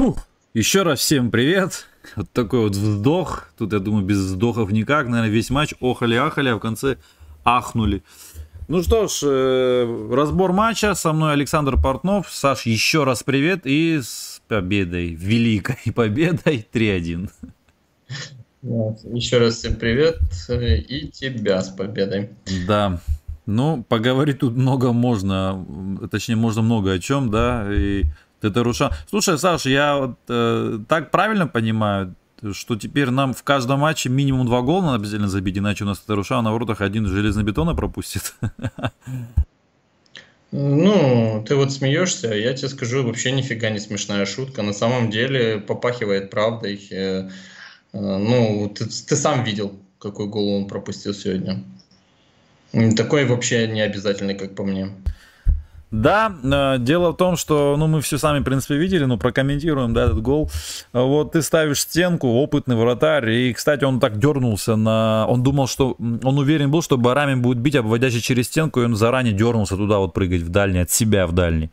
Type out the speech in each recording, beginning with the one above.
Фух. Еще раз всем привет. Вот такой вот вздох. Тут, я думаю, без вздохов никак. Наверное, весь матч охали-ахали, а в конце ахнули. Ну что ж, э, разбор матча. Со мной Александр Портнов. Саш, еще раз привет и с победой, великой победой 3-1. Вот. Еще раз всем привет и тебя с победой. Да. Ну, поговорить тут много можно, точнее, можно много о чем, да, и Татарушан. Слушай, Саша, я вот э, так правильно понимаю, что теперь нам в каждом матче минимум два гола надо обязательно забить, иначе у нас Татарушан на воротах один железнобетона пропустит. Ну, ты вот смеешься, я тебе скажу, вообще нифига не смешная шутка. На самом деле попахивает правдой. Э, э, ну, ты, ты сам видел, какой гол он пропустил сегодня. Такой вообще не обязательный, как по мне. Да, э, дело в том, что, ну, мы все сами, в принципе, видели, но прокомментируем, да, этот гол. Вот ты ставишь стенку, опытный вратарь, и, кстати, он так дернулся на... Он думал, что... Он уверен был, что Барами будет бить, обводящий через стенку, и он заранее дернулся туда вот прыгать в дальний, от себя в дальний.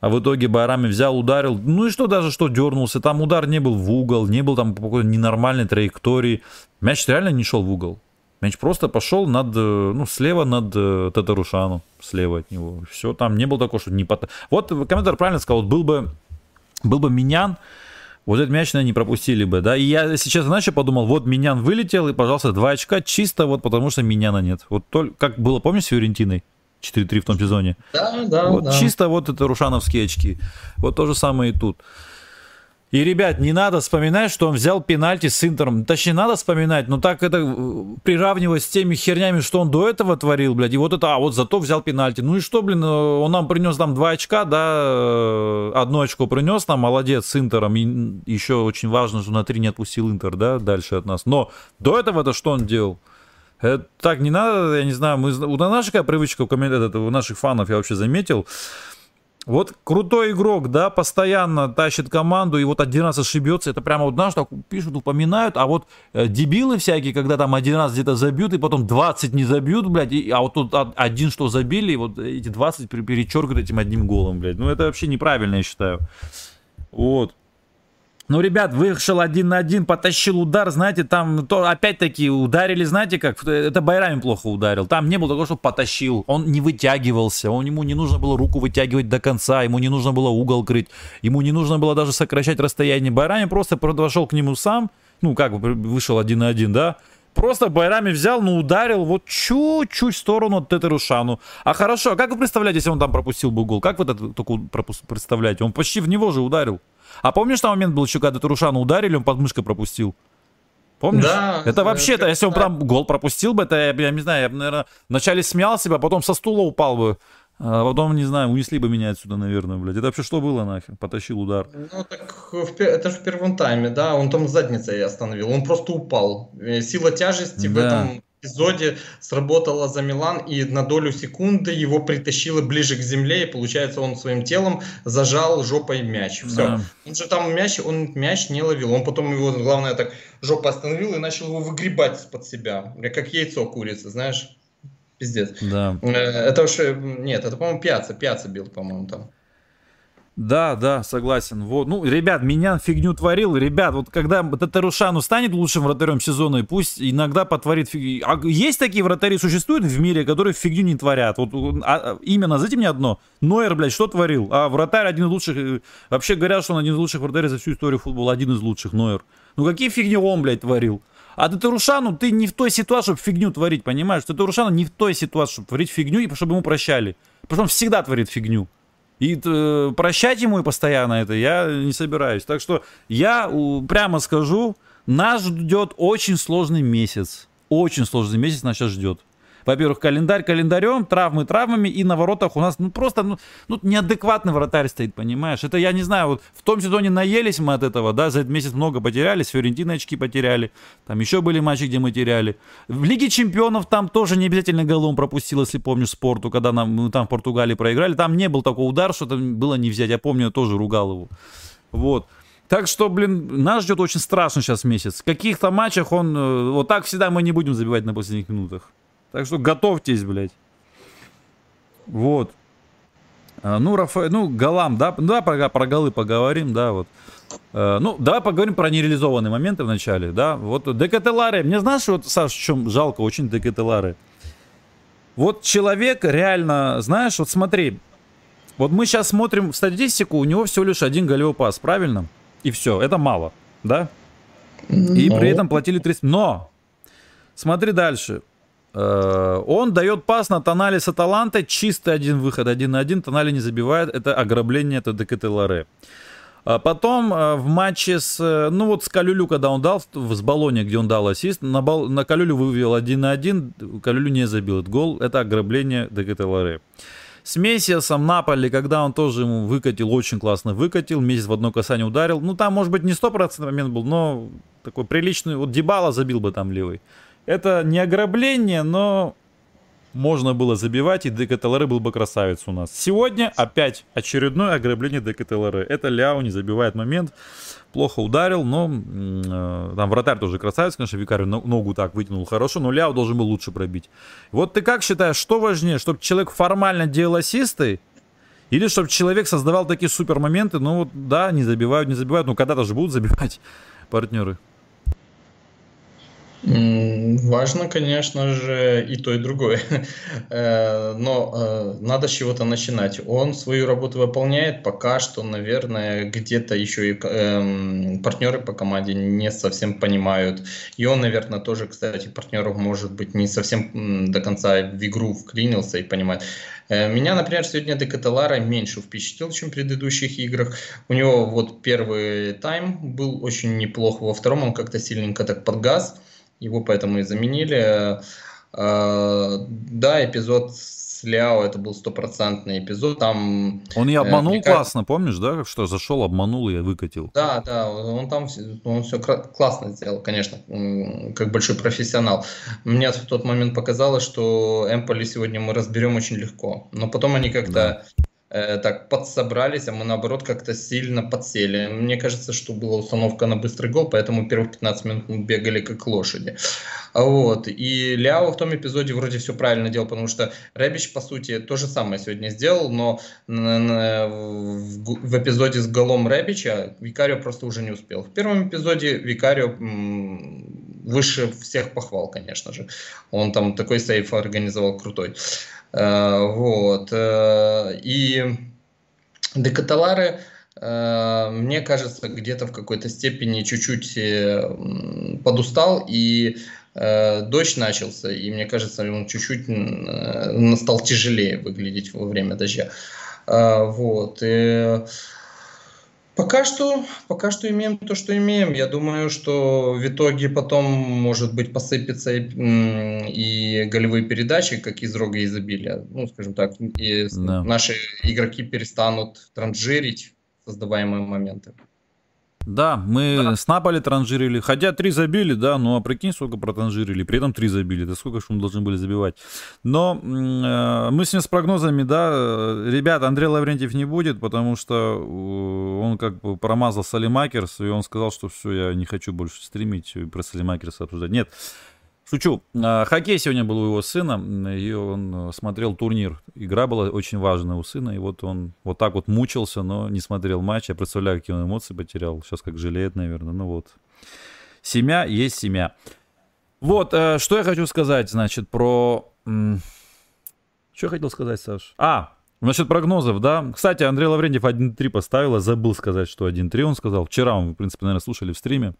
А в итоге Барами взял, ударил. Ну и что даже, что дернулся. Там удар не был в угол, не был там по какой-то ненормальной траектории. Мяч реально не шел в угол. Мяч просто пошел над, э, ну, слева над э, Татарушану, слева от него. Все, там не было такого, что не под... Вот комментатор правильно сказал, был бы, был бы Минян, вот этот мяч, наверное, не пропустили бы, да. И я сейчас иначе подумал, вот Минян вылетел, и, пожалуйста, два очка чисто вот потому, что Миняна нет. Вот только, как было, помнишь, с Фиорентиной? 4-3 в том сезоне. Да, да, вот да. Чисто вот это рушановские очки. Вот то же самое и тут. И, ребят, не надо вспоминать, что он взял пенальти с Интером. Точнее, надо вспоминать, но так это э, приравнивать с теми хернями, что он до этого творил, блядь. И вот это, а вот зато взял пенальти. Ну и что, блин, э, он нам принес там два очка, да, э, одно очко принес нам, молодец, с Интером. И еще очень важно, что на три не отпустил Интер, да, дальше от нас. Но до этого это что он делал? Это так не надо, я не знаю, мы, у нас такая привычка у, коммент, у наших фанов, я вообще заметил, вот крутой игрок, да, постоянно тащит команду, и вот один раз ошибется, это прямо вот, знаешь, так пишут, упоминают, а вот э, дебилы всякие, когда там один раз где-то забьют, и потом 20 не забьют, блядь, и, а вот тут один что забили, и вот эти 20 перечеркивают этим одним голом, блядь. Ну, это вообще неправильно, я считаю. Вот. Ну, ребят, вышел один на один, потащил удар, знаете, там то опять-таки ударили, знаете как, это Байрами плохо ударил. Там не было такого, что потащил, он не вытягивался, он, ему не нужно было руку вытягивать до конца, ему не нужно было угол крыть, ему не нужно было даже сокращать расстояние. Байрами просто подошел к нему сам, ну, как бы вышел один на один, да, Просто Байрами взял, ну, ударил вот чуть-чуть в сторону от Тетерушану. А хорошо, а как вы представляете, если он там пропустил бы гол? Как вы это только представляете? Он почти в него же ударил. А помнишь, там момент был еще, когда Турушану ударили, он под мышкой пропустил? Помнишь? Да. Это вообще-то, если он прям гол пропустил бы, это, я, я не знаю, я бы, наверное, вначале смял себя, потом со стула упал бы. А потом, не знаю, унесли бы меня отсюда, наверное, блядь. Это вообще что было нахер? Потащил удар. Ну, так в, это же в первом тайме, да, он там задницей остановил, он просто упал. Э, сила тяжести да. в этом эпизоде сработала за Милан, и на долю секунды его притащило ближе к земле, и получается он своим телом зажал жопой мяч. Все. Да. Он же там мяч, он мяч не ловил. Он потом его, главное, так жопа остановил и начал его выгребать под себя. Как яйцо курицы, знаешь? Пиздец. Да. Э, это уж... Э, нет, это, по-моему, Пьяца. Пьяца бил, по-моему, там. Да, да, согласен. Вот. Ну, ребят, меня фигню творил. Ребят, вот когда Татарушану станет лучшим вратарем сезона, и пусть иногда потворит фигню. А есть такие вратари, существуют в мире, которые фигню не творят? Вот а, имя назовите мне одно. Нойер, блядь, что творил? А вратарь один из лучших... Э, вообще говорят, что он один из лучших вратарей за всю историю футбола. Один из лучших, Нойер. Ну, какие фигни он, блядь, творил? А Татарушану ты не в той ситуации, чтобы фигню творить, понимаешь? Татарушану не в той ситуации, чтобы творить фигню, и чтобы ему прощали. Потому что он всегда творит фигню. И э, прощать ему постоянно это я не собираюсь. Так что я э, прямо скажу, нас ждет очень сложный месяц. Очень сложный месяц нас сейчас ждет во-первых, календарь календарем, травмы травмами, и на воротах у нас, ну, просто, ну, ну, неадекватный вратарь стоит, понимаешь? Это, я не знаю, вот в том сезоне наелись мы от этого, да, за этот месяц много потеряли, с Фиорентиной очки потеряли, там еще были матчи, где мы теряли. В Лиге Чемпионов там тоже не обязательно голом пропустил, если помню, спорту, когда нам, мы там в Португалии проиграли, там не был такой удар, что там было не взять, я помню, я тоже ругал его. Вот. Так что, блин, нас ждет очень страшно сейчас месяц. В каких-то матчах он... Э, вот так всегда мы не будем забивать на последних минутах. Так что готовьтесь, блядь. Вот. А, ну, Рафа... ну, голам, да, да, про, про голы поговорим, да, вот. Э, ну, давай поговорим про нереализованные моменты в начале, да. Вот Декателаре, мне знаешь, вот, Саш, в чем жалко очень Декателаре? Вот человек реально, знаешь, вот смотри, вот мы сейчас смотрим в статистику, у него всего лишь один голевой пас, правильно? И все, это мало, да? И при этом платили 30. Но, смотри дальше. Э, он дает пас на Тонали с Аталантой, чистый один выход, один на один, Тонали не забивает, это ограбление, это ДКТ Ларе. А потом э, в матче с, э, ну вот с Калюлю, когда он дал, с Болоне, где он дал ассист, на, Бол, на Калюлю вывел один на один, Калюлю не забил этот гол, это ограбление ДКТ Ларе. С Мессиасом Наполи, когда он тоже ему выкатил, очень классно выкатил, Месяц в одно касание ударил, ну там может быть не 100% момент был, но такой приличный, вот Дебала забил бы там левый. Это не ограбление, но можно было забивать, и ДКТЛР был бы красавец у нас. Сегодня опять очередное ограбление ДКТЛР. Это Ляо не забивает момент. Плохо ударил, но э, там вратарь тоже красавец, конечно, Викарий ногу так вытянул хорошо, но Ляо должен был лучше пробить. Вот ты как считаешь, что важнее, чтобы человек формально делал ассисты, или чтобы человек создавал такие супер моменты, ну вот да, не забивают, не забивают, но когда-то же будут забивать партнеры. Важно, конечно же, и то, и другое. Э, но э, надо с чего-то начинать. Он свою работу выполняет. Пока что, наверное, где-то еще и эм, партнеры по команде не совсем понимают. И он, наверное, тоже, кстати, партнеров, может быть, не совсем до конца в игру вклинился и понимает. Э, меня, например, сегодня Декателара меньше впечатлил, чем в предыдущих играх. У него вот первый тайм был очень неплох, во втором он как-то сильненько так подгаз его поэтому и заменили. А, да, эпизод с Ляо, это был стопроцентный эпизод, там... Он и обманул э, классно, помнишь, да, что зашел, обманул и выкатил? Да, да, он там, он все классно сделал, конечно, как большой профессионал. Мне в тот момент показалось, что Эмполи сегодня мы разберем очень легко, но потом они как-то... Да э, так подсобрались, а мы наоборот как-то сильно подсели. Мне кажется, что была установка на быстрый гол, поэтому первых 15 минут мы бегали как лошади. Вот. И Ляо в том эпизоде вроде все правильно делал, потому что Ребич, по сути, то же самое сегодня сделал, но в эпизоде с голом Ребича Викарио просто уже не успел. В первом эпизоде Викарио выше всех похвал, конечно же. Он там такой сейф организовал крутой. Э, вот. Э, и декаталары, э, мне кажется, где-то в какой-то степени чуть-чуть подустал, и дождь начался, и мне кажется, он чуть-чуть стал тяжелее выглядеть во время дождя. Вот. И Пока что, пока что имеем то, что имеем. Я думаю, что в итоге потом, может быть, посыпется и, и голевые передачи, как из рога изобилия. Ну, скажем так, и да. наши игроки перестанут транжирить создаваемые моменты. Да, мы да. с Наполи транжирили. Хотя три забили, да, ну а прикинь, сколько протранжирили. При этом три забили. Да сколько же мы должны были забивать. Но э, мы сегодня с прогнозами, да, ребят, Андрей Лаврентьев не будет, потому что э, он как бы промазал Салимакерс, и он сказал, что все, я не хочу больше стримить и про Салимакерса обсуждать. Нет, Шучу. А, хоккей сегодня был у его сына, и он э, смотрел турнир. Игра была очень важная у сына, и вот он вот так вот мучился, но не смотрел матч. Я представляю, какие он эмоции потерял. Сейчас как жалеет, наверное. Ну вот. Семья есть семья. Вот, э, что я хочу сказать, значит, про... Что я хотел сказать, Саш? А, Насчет прогнозов, да. Кстати, Андрей Лаврентьев 1-3 поставил, забыл сказать, что 1-3 он сказал. Вчера мы, в принципе, наверное, слушали в стриме.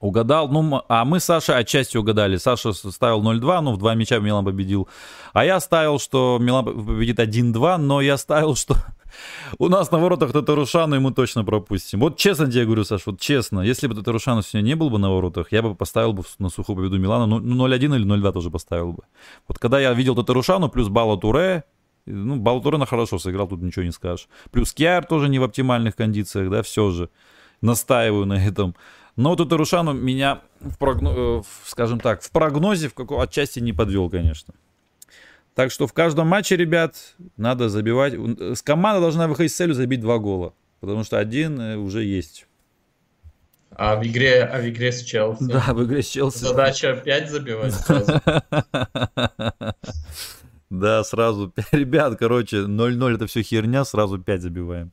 Угадал, ну, а мы с Сашей отчасти угадали. Саша ставил 0-2, ну, в два мяча Милан победил. А я ставил, что Милан победит 1-2, но я ставил, что у нас на воротах Татарушану и мы точно пропустим. Вот честно тебе говорю, Саша, вот честно, если бы Татарушану сегодня не был бы на воротах, я бы поставил бы на сухую победу Милана, ну, 0-1 или 0-2 тоже поставил бы. Вот когда я видел Татарушану плюс Бала Туре, ну, Бала Туре на хорошо сыграл, тут ничего не скажешь. Плюс Киар тоже не в оптимальных кондициях, да, все же. Настаиваю на этом. Но вот Тарушану меня, в прогно... Э, скажем так, в прогнозе в какой отчасти не подвел, конечно. Так что в каждом матче, ребят, надо забивать. Команда должна выходить с целью забить два гола. Потому что один э, уже есть. А в игре, а в игре с Челси? Да, в игре с Челси. Задача 5 забивать сразу. Да, сразу. Ребят, короче, 0-0 это все херня, сразу 5 забиваем.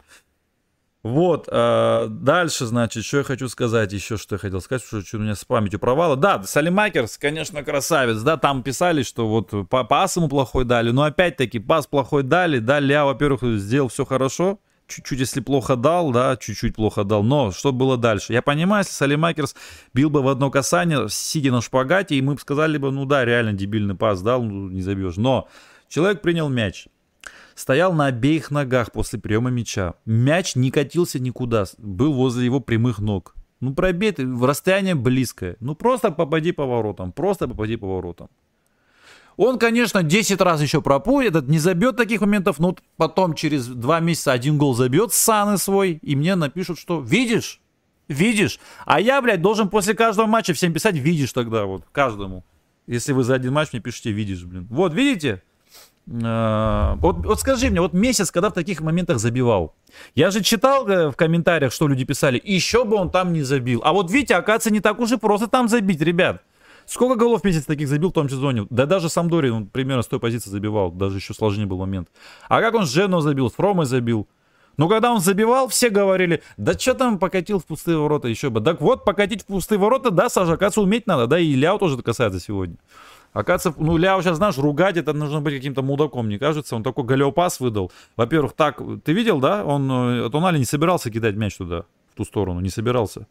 Вот, э, дальше, значит, что я хочу сказать, еще что я хотел сказать, что, что у меня с памятью провала. Да, Салимакерс, конечно, красавец, да, там писали, что вот по пас ему плохой дали, но опять-таки пас плохой дали, да, Ля, во-первых, сделал все хорошо, чуть-чуть, если плохо дал, да, чуть-чуть плохо дал, но что было дальше? Я понимаю, если Салимакерс бил бы в одно касание, сидя на шпагате, и мы бы сказали бы, ну да, реально дебильный пас дал, ну, не забьешь, но человек принял мяч, стоял на обеих ногах после приема мяча. Мяч не катился никуда, был возле его прямых ног. Ну, пробей в расстояние близкое. Ну, просто попади по воротам, просто попади по воротам. Он, конечно, 10 раз еще пропустит, этот не забьет таких моментов, но потом через 2 месяца один гол забьет Саны свой, и мне напишут, что видишь, видишь. А я, блядь, должен после каждого матча всем писать видишь тогда, вот, каждому. Если вы за один матч мне пишете видишь, блин. Вот, видите? А, вот, вот скажи мне, вот месяц, когда в таких моментах забивал. Я же читал э, в комментариях, что люди писали, еще бы он там не забил. А вот видите, оказывается, не так уж и просто там забить, ребят. Сколько голов в месяц таких забил в том сезоне? Да даже Самдори, он примерно с той позиции забивал. Даже еще сложнее был момент. А как он с Жено забил, с Фромой забил. Но когда он забивал, все говорили, да что там покатил в пустые ворота еще бы. Так вот, покатить в пустые ворота, да, Саша, оказывается, уметь надо, да, и Ляо тоже это касается сегодня. Оказывается, ну, Ляо сейчас, знаешь, ругать, это нужно быть каким-то мудаком, мне кажется. Он такой галеопас выдал. Во-первых, так, ты видел, да? Он, э, Тонали не собирался кидать мяч туда, в ту сторону, не собирался.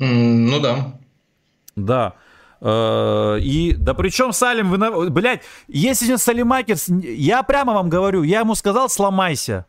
Mm, ну да. Да. Э, и да причем Салим, вы, блядь, если Салимакерс, я прямо вам говорю, я ему сказал, сломайся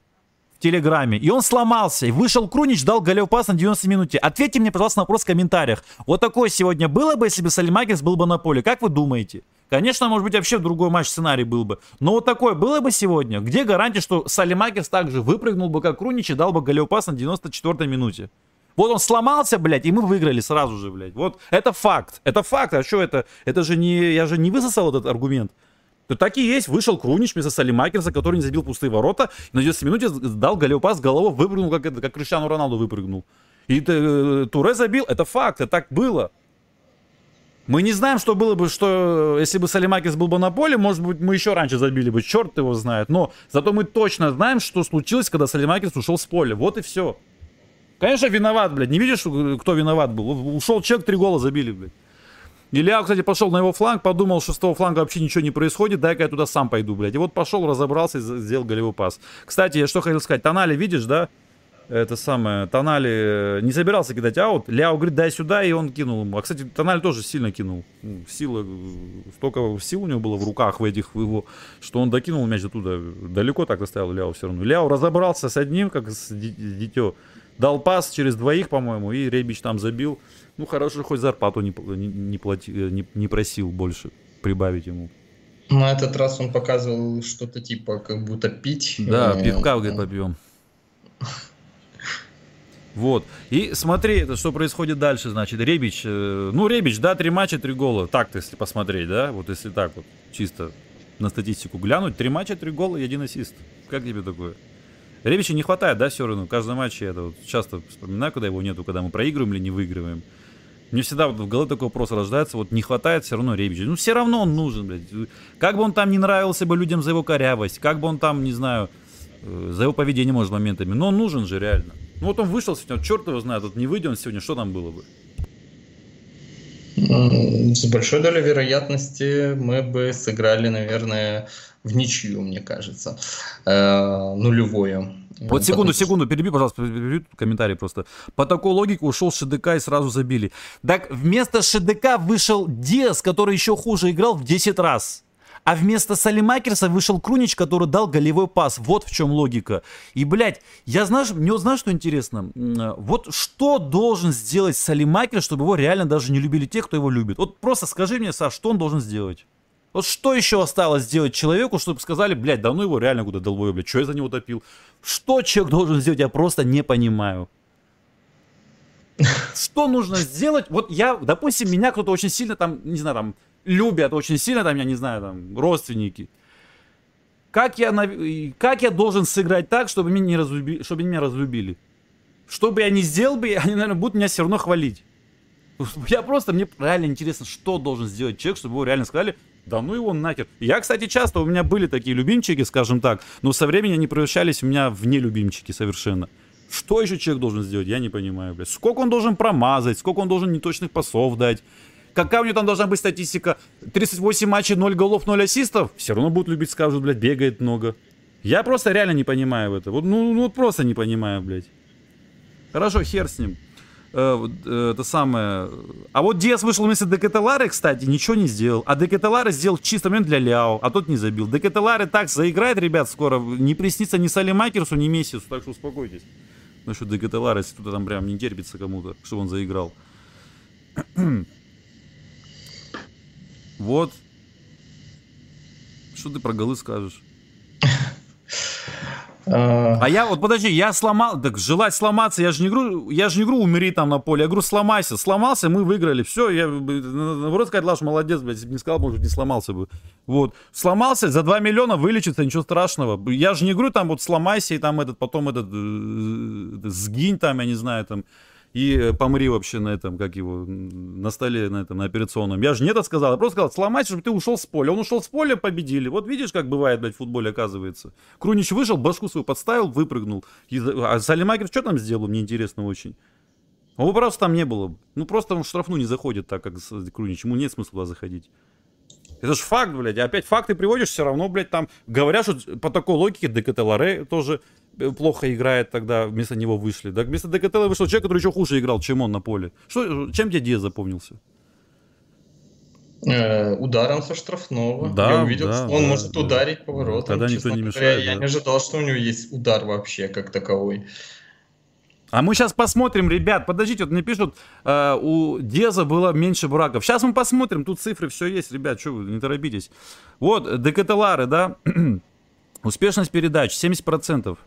Телеграме. И он сломался. И вышел Крунич, дал голеопас на 90 минуте. Ответьте мне, пожалуйста, на вопрос в комментариях. Вот такое сегодня было бы, если бы Салимакис был бы на поле. Как вы думаете? Конечно, может быть, вообще другой матч сценарий был бы. Но вот такое было бы сегодня. Где гарантия, что Салимакис также выпрыгнул бы, как Крунич, и дал бы голеопас на 94 минуте? Вот он сломался, блядь, и мы выиграли сразу же, блядь. Вот это факт. Это факт. А что это? Это же не... Я же не высосал этот аргумент то так и есть. Вышел Крунич вместо Салимакерса, который не забил пустые ворота. И на 90 минуте дал голеопас голову, выпрыгнул, как, как Криштиану Роналду выпрыгнул. И э, Туре забил. Это факт, это так было. Мы не знаем, что было бы, что если бы Салимакис был бы на поле, может быть, мы еще раньше забили бы, черт его знает. Но зато мы точно знаем, что случилось, когда Салимакис ушел с поля. Вот и все. Конечно, виноват, блядь. Не видишь, кто виноват был? Ушел человек, три гола забили, блядь. Илья, кстати, пошел на его фланг, подумал, что с того фланга вообще ничего не происходит, дай-ка я туда сам пойду, блядь. И вот пошел, разобрался и сделал голевой пас. Кстати, я что хотел сказать, Тонали, видишь, да? Это самое, Тонали э, не собирался кидать аут. Ляо говорит, дай сюда, и он кинул ему. А, кстати, Тонали тоже сильно кинул. Ну, сила, э, столько сил у него было в руках в этих, его, что он докинул мяч оттуда. Далеко так доставил Ляо все равно. Ляо разобрался с одним, как с дитё. Дал пас через двоих, по-моему, и Ребич там забил. Ну, хорошо, хоть зарплату не, не, не, плати, не, не просил больше прибавить ему. На этот раз он показывал что-то типа, как будто пить. Да, э, пивка, говорит, попьем. Вот. И смотри, это что происходит дальше, значит, Ребич, э, ну, Ребич, да, три матча, три гола. Так-то, если посмотреть, да, вот если так вот, чисто на статистику глянуть, три матча, три гола и один ассист. Как тебе такое? Ребича не хватает, да, все равно, каждый матч я это вот часто вспоминаю, когда его нету, когда мы проигрываем или не выигрываем. Мне всегда вот в голове такой вопрос рождается, вот не хватает все равно Ребича. Ну, все равно он нужен, блядь. Как бы он там не нравился бы людям за его корявость, как бы он там, не знаю, э, за его поведение, может, моментами, но он нужен же реально. Ну, вот он вышел сегодня, черт его знает, вот не выйдет он сегодня, что там было бы? С большой долей вероятности мы бы сыграли, наверное, в ничью, мне кажется, э, нулевое. Вот секунду, секунду, переби, пожалуйста, переби комментарий просто. По такой логике ушел ШДК и сразу забили. Так вместо ШДК вышел Диас, который еще хуже играл в 10 раз. А вместо Салимакерса вышел Крунич, который дал голевой пас. Вот в чем логика. И, блядь, я знаешь, мне знаешь, что интересно? Вот что должен сделать Салимакер, чтобы его реально даже не любили те, кто его любит? Вот просто скажи мне, Саш, что он должен сделать? Вот что еще осталось сделать человеку, чтобы сказали, блядь, да ну его реально куда долбою, блядь, что я за него топил? Что человек должен сделать, я просто не понимаю. Что нужно сделать? Вот я, допустим, меня кто-то очень сильно там, не знаю, там, любят очень сильно, там, я не знаю, там, родственники. Как я, как я должен сыграть так, чтобы меня, не разлюби, чтобы меня разлюбили? Что бы я ни сделал бы, они, наверное, будут меня все равно хвалить. Я просто, мне реально интересно, что должен сделать человек, чтобы его реально сказали, Да ну его нахер. Я, кстати, часто, у меня были такие любимчики, скажем так, но со временем они превращались у меня в нелюбимчики совершенно. Что еще человек должен сделать, я не понимаю, блядь. Сколько он должен промазать, сколько он должен неточных пасов дать. Какая у него там должна быть статистика? 38 матчей, 0 голов, 0 ассистов? Все равно будут любить, скажут, блядь, бегает много. Я просто реально не понимаю это. Вот, ну, ну, просто не понимаю, блядь. Хорошо, хер с ним. Э, э, это самое. А вот Диас вышел вместо Декателары, кстати, ничего не сделал. А Декателары сделал чисто момент для Ляо, а тот не забил. Декателары так заиграет, ребят, скоро. Не приснится ни Сали Макерсу, ни Мессису, так что успокойтесь. Насчет Декателары, если кто-то там прям не терпится кому-то, чтобы он заиграл. вот. Что ты про голы скажешь? А, а я вот подожди, я сломал, так желать сломаться, я же не говорю, я же не говорю умери там на поле, я говорю сломайся, сломался, мы выиграли, все, я наоборот сказать, Лаш, молодец, блядь, не сказал, может не сломался бы, вот, сломался, за 2 миллиона вылечится, ничего страшного, я же не говорю там вот сломайся и там этот, потом этот, э, сгинь там, я не знаю, там, и э, помри вообще на этом, как его, на столе, на этом, на операционном. Я же не это сказал, я просто сказал, сломайся, чтобы ты ушел с поля. Он ушел с поля, победили. Вот видишь, как бывает, блядь, в футболе оказывается. Крунич вышел, башку свою подставил, выпрыгнул. И, а Салимакер что там сделал, мне интересно очень. Вопросов там не было. Ну, просто он в штрафну не заходит так, как Крунич. Ему нет смысла заходить. Это же факт, блядь. Опять факты приводишь, все равно, блядь, там говорят, что по такой логике Декателаре тоже плохо играет тогда, вместо него вышли. Так вместо Декателла вышел человек, который еще хуже играл, чем он на поле. Что, чем тебе Диас запомнился? Э, ударом со штрафного. Да, я увидел, да, что он да, может да. ударить поворотом. Тогда никто не мешает. Говоря, да. Я не ожидал, что у него есть удар вообще как таковой. А мы сейчас посмотрим, ребят, подождите, вот мне пишут, э, у Деза было меньше браков. Сейчас мы посмотрим, тут цифры все есть, ребят, что вы, не торопитесь. Вот, Декателары, да, успешность передач 70%.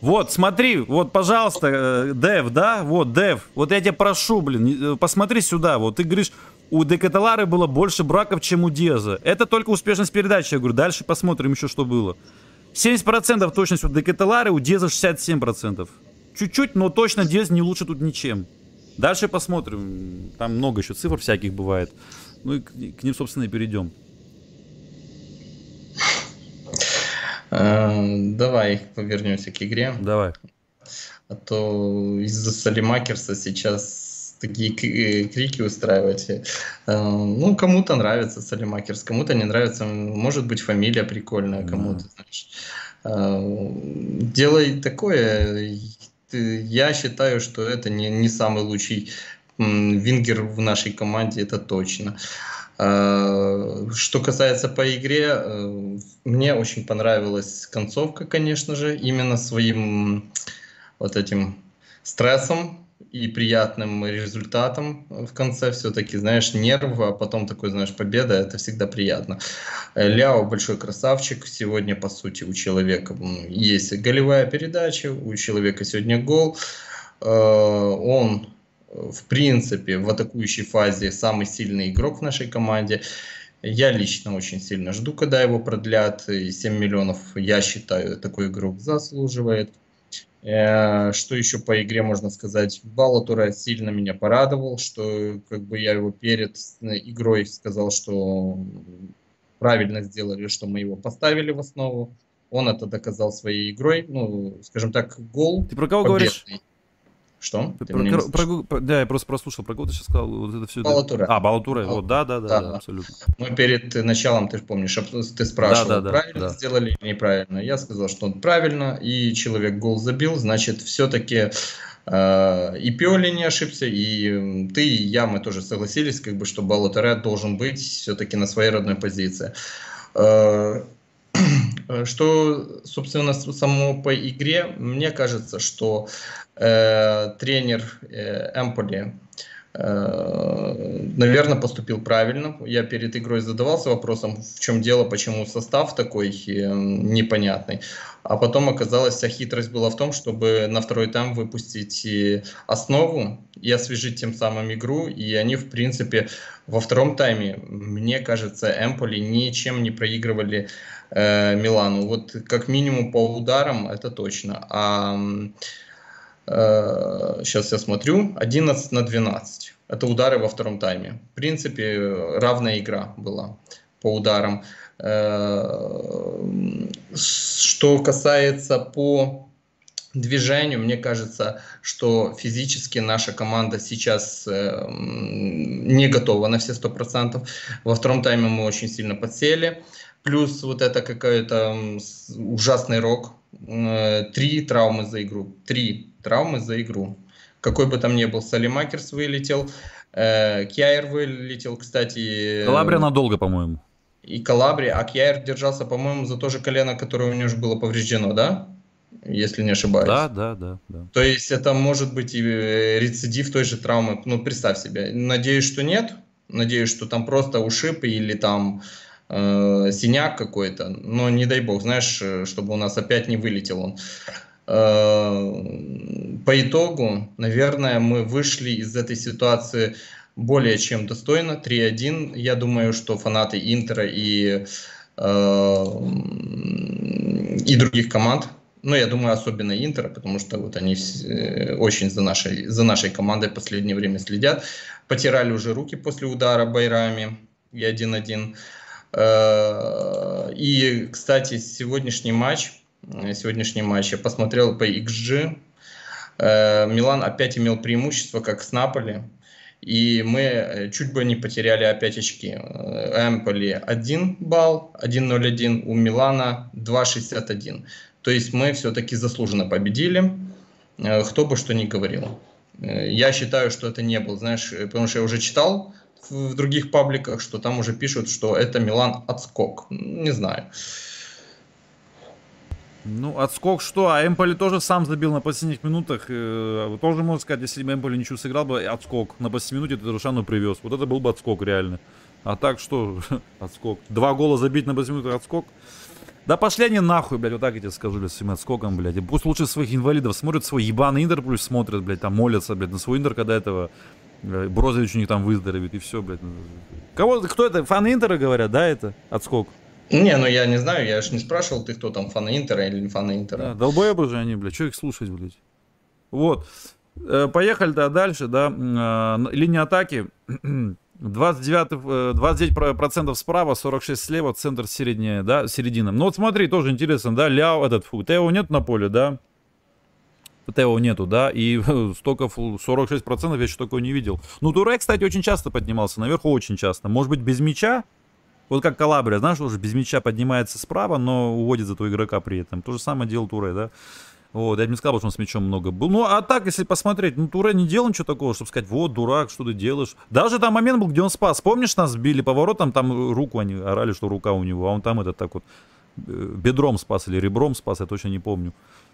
Вот, смотри, вот, пожалуйста, э, Дев, да, вот, Дев, вот я тебя прошу, блин, э, посмотри сюда, вот, ты говоришь, у Декателары было больше браков, чем у Деза. Это только успешность передачи, я говорю, дальше посмотрим еще, что было. 70% точность у Декателары, у Деза 67%. Чуть-чуть, но точно Диз не лучше тут ничем. Дальше посмотрим. Там много еще цифр всяких бывает. Ну и к, к ним, собственно, и перейдем. А, давай повернемся к игре. Давай. А то из-за Салимакерса сейчас такие э, крики устраивать. А, ну, кому-то нравится Салимакерс, кому-то не нравится. Может быть, фамилия прикольная, кому-то, знаешь. Делай такое, я считаю, что это не, не самый лучший вингер в нашей команде, это точно. А, что касается по игре, э, мне очень понравилась концовка, конечно же, именно своим вот этим стрессом, и приятным результатом в конце все-таки, знаешь, нерв, а потом такой, знаешь, победа, это всегда приятно. Э, Ляо большой красавчик, сегодня, по сути, у человека есть голевая передача, у человека сегодня гол, э, он в принципе, в атакующей фазе самый сильный игрок в нашей команде. Я лично очень сильно жду, когда его продлят. И 7 миллионов, я считаю, такой игрок заслуживает. Э, что еще по игре можно сказать? Балатура сильно меня порадовал, что как бы я его перед игрой сказал, что правильно сделали, что мы его поставили в основу. Он это доказал своей игрой. Ну, скажем так, гол. Ты про кого победный. говоришь? Что? Ты про, про, про, да, я просто прослушал, про кого ты сейчас сказал? Вот это все. Балатура. А, Балатура, Бал... вот, да, да, да, да, да, абсолютно. Мы перед началом, ты же помнишь, ты спрашивал, да, да, правильно да. сделали или неправильно. Я сказал, что он правильно, и человек гол забил, значит, все-таки э, и Пиоли не ошибся, и ты, и я, мы тоже согласились, как бы, что Балатура должен быть все-таки на своей родной позиции. Э, что, собственно, само по игре, мне кажется, что э, тренер э, э, наверное, поступил правильно. Я перед игрой задавался вопросом, в чем дело, почему состав такой э, непонятный. А потом оказалось, вся хитрость была в том, чтобы на второй тайм выпустить э, основу и освежить тем самым игру. И они, в принципе, во втором тайме, мне кажется, Эмполи ничем не проигрывали э, Милану. Вот как минимум по ударам, это точно. А сейчас я смотрю, 11 на 12. Это удары во втором тайме. В принципе, равная игра была по ударам. Что касается по движению, мне кажется, что физически наша команда сейчас э, не готова на все сто процентов. Во втором тайме мы очень сильно подсели. Плюс вот это какой-то ужасный рок. Э, три травмы за игру. Три травмы за игру. Какой бы там ни был, Салимакерс вылетел, э, Кьяер вылетел, кстати. Калабрия надолго, по-моему. И Калабрия, а Кьяер держался, по-моему, за то же колено, которое у него уже было повреждено, да? если не ошибаюсь. Да, да, да, да. То есть это может быть и э, рецидив той же травмы. Ну, представь себе. Надеюсь, что нет. Надеюсь, что там просто ушиб или там э, синяк какой-то. Но не дай бог, знаешь, э, чтобы у нас опять не вылетел он. Э, по итогу, наверное, мы вышли из этой ситуации более чем достойно. 3-1. Я думаю, что фанаты Интера и, э, и других команд ну, я думаю, особенно Интера, потому что вот они э, очень за нашей, за нашей командой в последнее время следят. Потирали уже руки после удара Байрами и 1-1. Э, и, кстати, сегодняшний матч, э, сегодняшний матч я посмотрел по XG. Милан опять имел преимущество, как с Наполи. И мы чуть бы не потеряли опять очки. Эмполи 1 балл, 1.01, у Милана 2.61. То есть мы все-таки заслуженно победили, э, кто бы что ни говорил. Э, я считаю, что это не был, знаешь, э, потому что я уже читал в других пабликах, что там уже пишут, что это Милан отскок. Не знаю. Ну, отскок что? А Эмполи тоже сам забил на последних минутах. Тоже можно сказать, если бы Эмполи ничего сыграл бы, отскок. На последней минуте ты Рушану привез. Вот это был бы отскок реально. А так что? отскок. Два гола забить на последней минуте отскок. Да пошли они нахуй, блядь, вот так я тебе скажу, с этим отскоком, блядь. И пусть лучше своих инвалидов смотрят свой ебаный Интер, плюс смотрят, блядь, там молятся, блядь, на свой Интер, когда этого Брозович у них там выздоровеет, и все, блядь. Кого, кто это, фаны Интера говорят, да, это отскок? Не, ну я не знаю, я же не спрашивал, ты кто там, фаны Интера или не фаны Интера. Да, долбоебы же они, блядь, что их слушать, блядь. Вот. Э, поехали да, дальше, да. Э, линия атаки. 29, 29% э, справа, 46 слева, центр середняя, да, середина. Ну вот смотри, тоже интересно, да, Ляо, этот, фу, Тео нет на поле, да? Тео нету, да, и столько, 46% я еще такое не видел. Ну, Туре, кстати, очень часто поднимался, наверху очень часто. Может быть, без мяча? Вот как Калабрия, знаешь, уже без мяча поднимается справа, но уводит зато игрока при этом. То же самое делал Туре, да? Вот, я бы не сказал, что он с мячом много был. Ну, а так, если посмотреть, ну, Туре не делал ничего такого, чтобы сказать, вот, дурак, что ты делаешь. Даже там момент был, где он спас. Помнишь, нас били поворотом, там руку они орали, что рука у него, а он там этот так вот э, бедром спас или ребром спас, я точно не помню.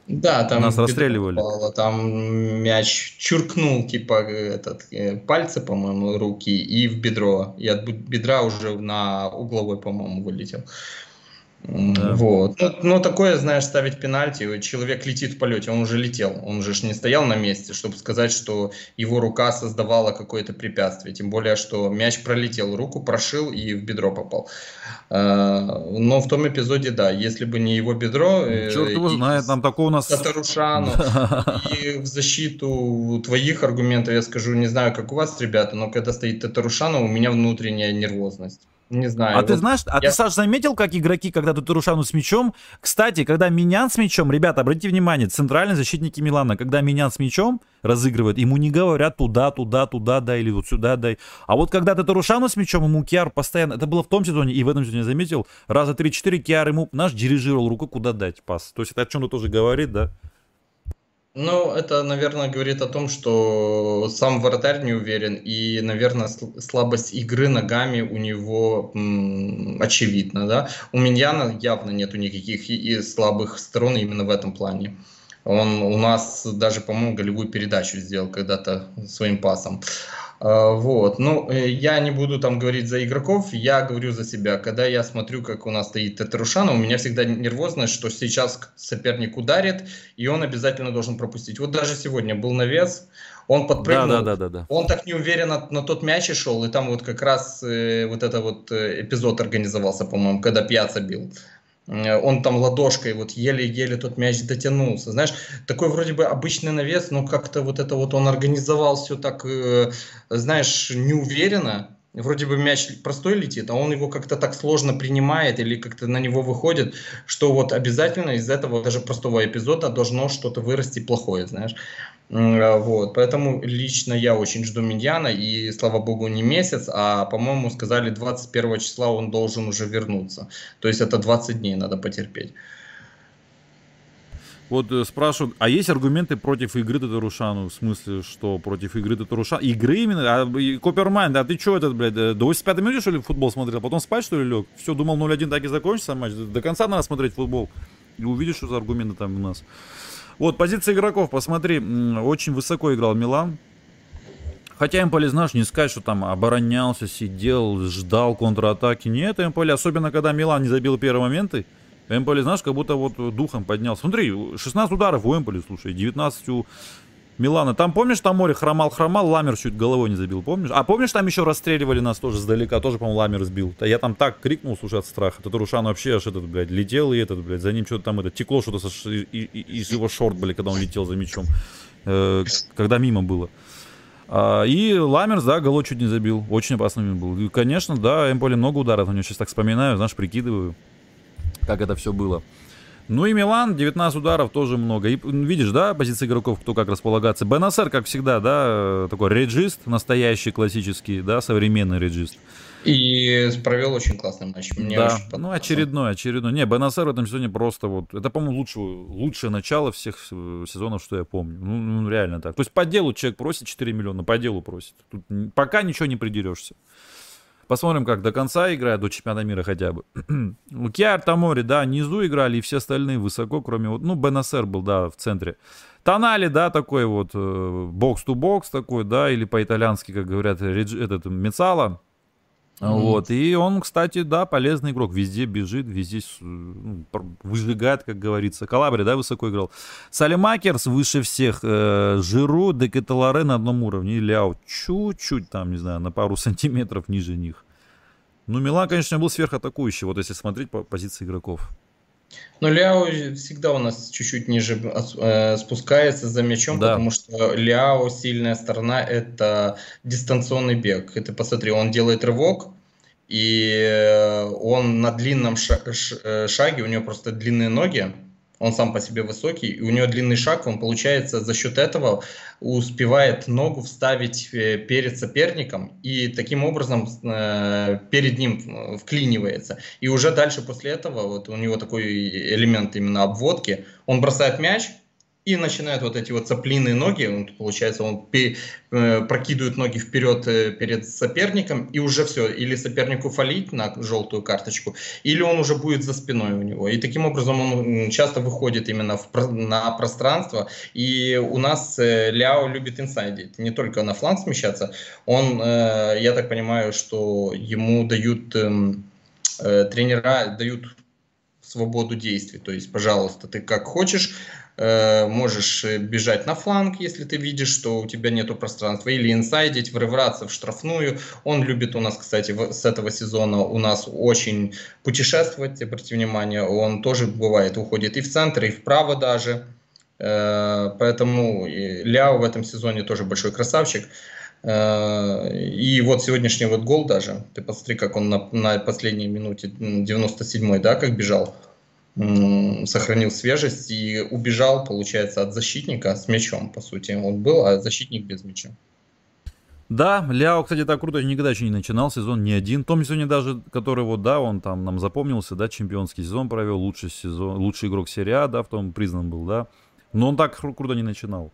Да, там нас расстреливали. Попало, там мяч чуркнул, типа, этот, э, пальцы, по-моему, руки и в бедро. И от бедра уже на угловой, по-моему, вылетел. Да. Вот. Ну, ну, такое, знаешь, ставить пенальти, человек летит в полете, он уже летел, он же не стоял на месте, чтобы сказать, что его рука создавала какое-то препятствие, тем более, что мяч пролетел, руку прошил и в бедро попал. А, но в том эпизоде, да, если бы не его бедро... Э, Черт его знает, там такого у нас... Татарушану, и в защиту твоих аргументов я скажу, не знаю, как у вас, ребята, но когда стоит Татарушану, у меня внутренняя нервозность. Не знаю. А вот ты знаешь, а я... ты, Саш, заметил, как игроки, когда тут Рушану с мячом? Кстати, когда Минян с мячом, ребята, обратите внимание, центральные защитники Милана, когда Минян с мячом разыгрывает, ему не говорят туда, туда, туда, да, или вот сюда, дай. А вот когда ты Рушану с мячом, ему Киар постоянно, это было в том сезоне, и в этом сезоне заметил, раза 3-4 Киар ему, наш, дирижировал руку, куда дать пас. То есть это о чем-то тоже говорит, да? Ну, это, наверное, говорит о том, что сам вратарь не уверен, и, наверное, слабость игры ногами у него м, очевидна. Да? У Миньяна явно нету никаких и, и слабых сторон именно в этом плане. Он у нас даже, по-моему, голевую передачу сделал когда-то своим пасом. А, вот. Ну, э, я не буду там говорить за игроков, я говорю за себя. Когда я смотрю, как у нас стоит Тетрушан, у меня всегда нервозность, что сейчас соперник ударит, и он обязательно должен пропустить. Вот даже сегодня был навес, он подпрыгнул, да, да, да, да, да. он так неуверенно на тот мяч и шел, и там вот как раз э, вот это вот э, эпизод организовался, по-моему, когда Пьяца бил. Он там ладошкой вот еле-еле тот мяч дотянулся. Знаешь, такой вроде бы обычный навес, но как-то вот это вот он организовал все так, э, знаешь, неуверенно. Вроде бы мяч простой летит, а он его как-то так сложно принимает или как-то на него выходит, что вот обязательно из этого даже простого эпизода должно что-то вырасти плохое, знаешь. А, вот, поэтому лично я очень жду Миньяна, и, слава богу, не месяц, а, по-моему, сказали 21 числа он должен уже вернуться. То есть это 20 дней надо потерпеть. Вот э, спрашивают, а есть аргументы против игры Татарушану? В смысле, что против игры Татарушану? Игры именно? А, Копермайн, а ты что этот, блядь, э, до 85 минуты, что ли, футбол смотрел? Потом спать, что ли, лег? Все, думал, 0-1 так и закончится матч. До конца надо смотреть футбол. И увидишь, что за аргументы там у нас. Вот, позиция игроков, посмотри, очень высоко играл Милан. Хотя Эмполи, знаешь, не сказать, что там оборонялся, сидел, ждал контратаки. Нет, Эмполи, особенно когда Милан не забил первые моменты, Эмполи, знаешь, как будто вот духом поднялся. Смотри, 16 ударов у Эмполи, слушай, 19 у Милана. Там, помнишь, там море хромал-хромал, Ламер чуть головой не забил, помнишь? А помнишь, там еще расстреливали нас тоже сдалека, тоже, по-моему, Ламер сбил. Я там так крикнул, слушай, от страха. Татарушан вообще аж этот, блядь, летел, и этот, блядь, за ним что-то там, это, текло что-то со, из его шорт, блядь, когда он летел за мячом. Э, когда мимо было. А, и Ламерс, да, голо чуть не забил. Очень опасным был. И, конечно, да, Эмполи много ударов. У него сейчас так вспоминаю, знаешь, прикидываю, как это все было. Ну и Милан, 19 ударов тоже много. И видишь, да, позиции игроков, кто как располагаться. Бенасер, как всегда, да, такой реджист, настоящий, классический, да, современный реджист. И провел очень классный матч. Мне да, ну очередной, очередной. Не, Бенасер в этом сезоне просто вот, это, по-моему, лучшее, лучшее начало всех сезонов, что я помню. Ну, ну, реально так. То есть по делу человек просит 4 миллиона, по делу просит. Тут пока ничего не придерешься. Посмотрим, как до конца играет, до чемпионата мира хотя бы. Лукьяр Тамори, да, низу играли, и все остальные высоко, кроме вот, ну, Бенасер был, да, в центре. Тонали, да, такой вот бокс-то-бокс такой, да, или по-итальянски, как говорят, этот Мецала. Вот. И он, кстати, да, полезный игрок. Везде бежит, везде ну, выжигает, как говорится. Калабри, да, высоко играл. Салимакерс выше всех. Э, Жиру, Декаталаре на одном уровне. И Ляо чуть-чуть там, не знаю, на пару сантиметров ниже них. Ну, Милан, конечно, был сверхатакующий, вот если смотреть по позиции игроков. Но Ляо всегда у нас чуть-чуть ниже э, спускается за мячом, да. потому что Ляо сильная сторона это дистанционный бег. Это посмотри, он делает рывок, и э, он на длинном э, шаге, у него просто длинные ноги, он сам по себе высокий, и у него длинный шаг, он, получается, за счет этого успевает ногу вставить э, перед соперником, и таким образом э, перед ним вклинивается. И уже дальше после этого, вот у него такой элемент именно обводки, он бросает мяч, и начинают вот эти вот цаплиные ноги, получается, он пи, э, прокидывает ноги вперед э, перед соперником, и уже все, или сопернику фалить на желтую карточку, или он уже будет за спиной у него. И таким образом он часто выходит именно в, на пространство, и у нас э, Ляо любит инсайдить, не только на фланг смещаться, он, э, я так понимаю, что ему дают... Э, тренера дают свободу действий. То есть, пожалуйста, ты как хочешь, можешь э, бежать на фланг, если ты видишь, что у тебя нету пространства, или инсайдить, врываться в штрафную. Он любит у нас, кстати, с этого сезона у нас очень путешествовать, обратите внимание, он тоже бывает, уходит и в центр, и вправо даже. Э, поэтому Ляо в этом сезоне тоже большой красавчик. И вот сегодняшний вот гол даже, ты посмотри, как он на, на последней минуте 97-й, да, как бежал сохранил свежесть и убежал, получается, от защитника с мячом, по сути. Он был, а защитник без мяча. Да, Ляо, кстати, так круто никогда еще не начинал сезон ни один. Том сезоне даже, который вот, да, он там нам запомнился, да, чемпионский сезон провел, лучший сезон, лучший игрок серии А, да, в том признан был, да. Но он так круто не начинал.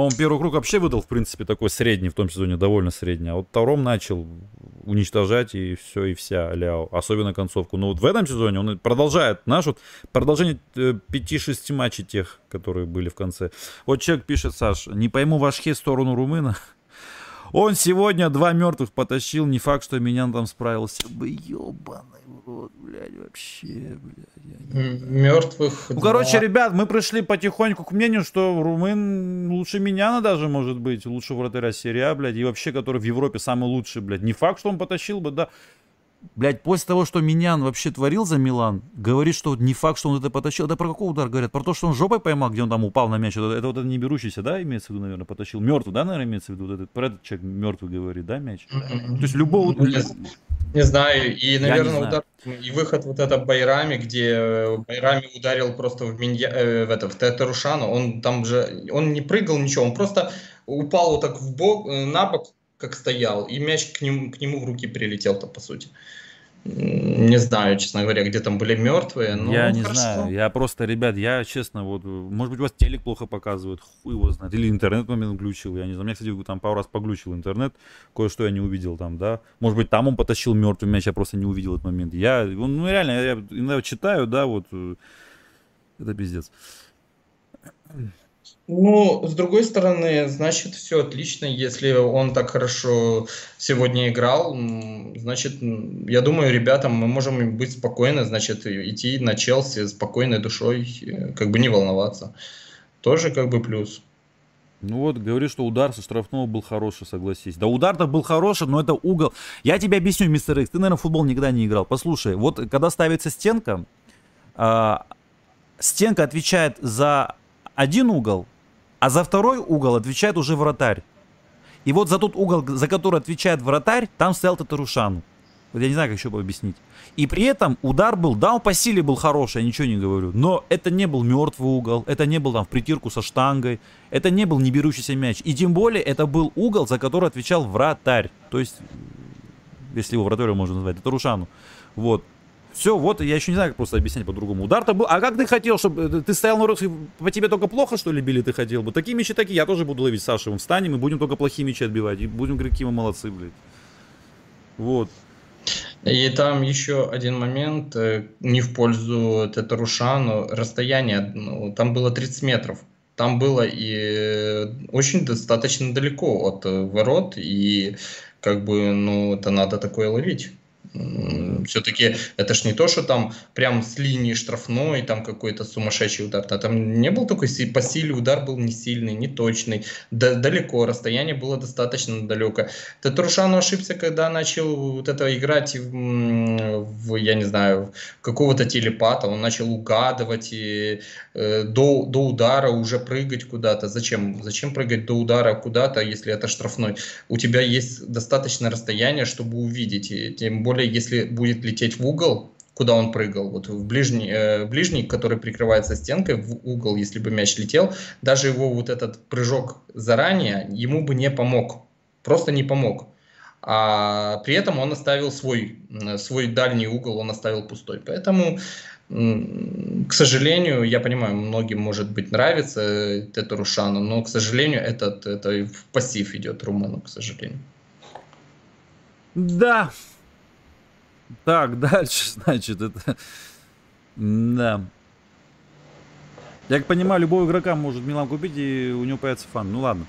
Он первый круг вообще выдал, в принципе, такой средний в том сезоне, довольно средний. А вот втором начал уничтожать и все, и вся Ляо. Особенно концовку. Но вот в этом сезоне он продолжает. Наш вот продолжение 5-6 э, матчей тех, которые были в конце. Вот человек пишет, Саш, не пойму ваш хейт сторону румына. Он сегодня два мертвых потащил. Не факт, что меня там справился бы. Ебаный рот, блядь, вообще, блядь. Мертвых. Ну, два. короче, ребят, мы пришли потихоньку к мнению, что румын лучше меня даже может быть. Лучше вратаря серия, блядь. И вообще, который в Европе самый лучший, блядь. Не факт, что он потащил бы, да. Блядь, после того, что Минян вообще творил за Милан, говорит, что не факт, что он это потащил. Да про какой удар говорят? Про то, что он жопой поймал, где он там упал на мяч. Это, это вот это не берущийся, да, имеется в виду, наверное, потащил. Мертвый, да, наверное, имеется в виду? Вот этот, про этот человек мертвый говорит, да, мяч? Mm-hmm. То есть любого... Не, не знаю. И, наверное, знаю. удар и выход вот это Байрами, где э, Байрами ударил просто в, Минья, э, в, это, в Тетерушану. Он там же, он не прыгал ничего, он просто упал вот так в бок, э, на бок, как стоял, и мяч к нему, к нему в руки прилетел-то, по сути. Не знаю, честно говоря, где там были мертвые. Но я не хорошо. знаю. Я просто, ребят, я честно, вот, может быть, у вас телек плохо показывает, хуй его знает. Или интернет момент глючил. Я не знаю. Меня, кстати, там пару раз поглючил интернет. Кое-что я не увидел там, да. Может быть, там он потащил мертвый мяч, я просто не увидел этот момент. Я, ну, реально, я иногда читаю, да, вот. Э, это пиздец. Ну, с другой стороны, значит, все отлично. Если он так хорошо сегодня играл, значит, я думаю, ребятам мы можем быть спокойны, значит, идти на Челси спокойной душой, э, как бы не волноваться. Тоже как бы плюс. Ну вот, говоришь, что удар со штрафного был хороший, согласись. Да удар-то был хороший, но это угол. Я тебе объясню, мистер Икс, ты, наверное, в футбол никогда не играл. Послушай, вот когда ставится стенка, а, стенка отвечает за один угол, а за второй угол отвечает уже вратарь. И вот за тот угол, за который отвечает вратарь, там стоял Татарушан. Вот я не знаю, как еще объяснить. И при этом удар был, да, он по силе был хороший, я ничего не говорю. Но это не был мертвый угол, это не был там в притирку со штангой, это не был не берущийся мяч. И тем более это был угол, за который отвечал вратарь. То есть, если его вратарем можно назвать, это Рушану. Вот. Все, вот, я еще не знаю, как просто объяснять по-другому. Удар-то был. А как ты хотел, чтобы э, ты стоял на рот, по тебе только плохо, что ли, били, ты хотел бы? Такие мячи такие, я тоже буду ловить Саша. Мы встанем и будем только плохие мячи отбивать. И будем говорить, какие мы молодцы, блядь. Вот. И там еще один момент, э, не в пользу Тетарушану, расстояние, ну, там было 30 метров. Там было и э, очень достаточно далеко от ворот, и как бы, ну, это надо такое ловить. Все-таки это ж не то, что там прям с линии штрафной, там какой-то сумасшедший удар. А там не был такой, по силе удар был не сильный, не точный, да, далеко, расстояние было достаточно далеко. Татрушану ошибся, когда начал вот это играть в, в я не знаю, какого-то телепата, он начал угадывать и э, до, до удара уже прыгать куда-то. Зачем? Зачем прыгать до удара куда-то, если это штрафной? У тебя есть достаточное расстояние, чтобы увидеть, и тем более более, если будет лететь в угол, куда он прыгал, вот в ближний, э, ближний, который прикрывается стенкой, в угол, если бы мяч летел, даже его вот этот прыжок заранее ему бы не помог, просто не помог. А при этом он оставил свой, свой дальний угол, он оставил пустой. Поэтому, к сожалению, я понимаю, многим, может быть, нравится Тетарушану, но, к сожалению, этот, это в пассив идет Румыну, к сожалению. Да, так, дальше, значит, это... Да. Я как понимаю, любого игрока может Милан купить, и у него появится фан. Ну ладно.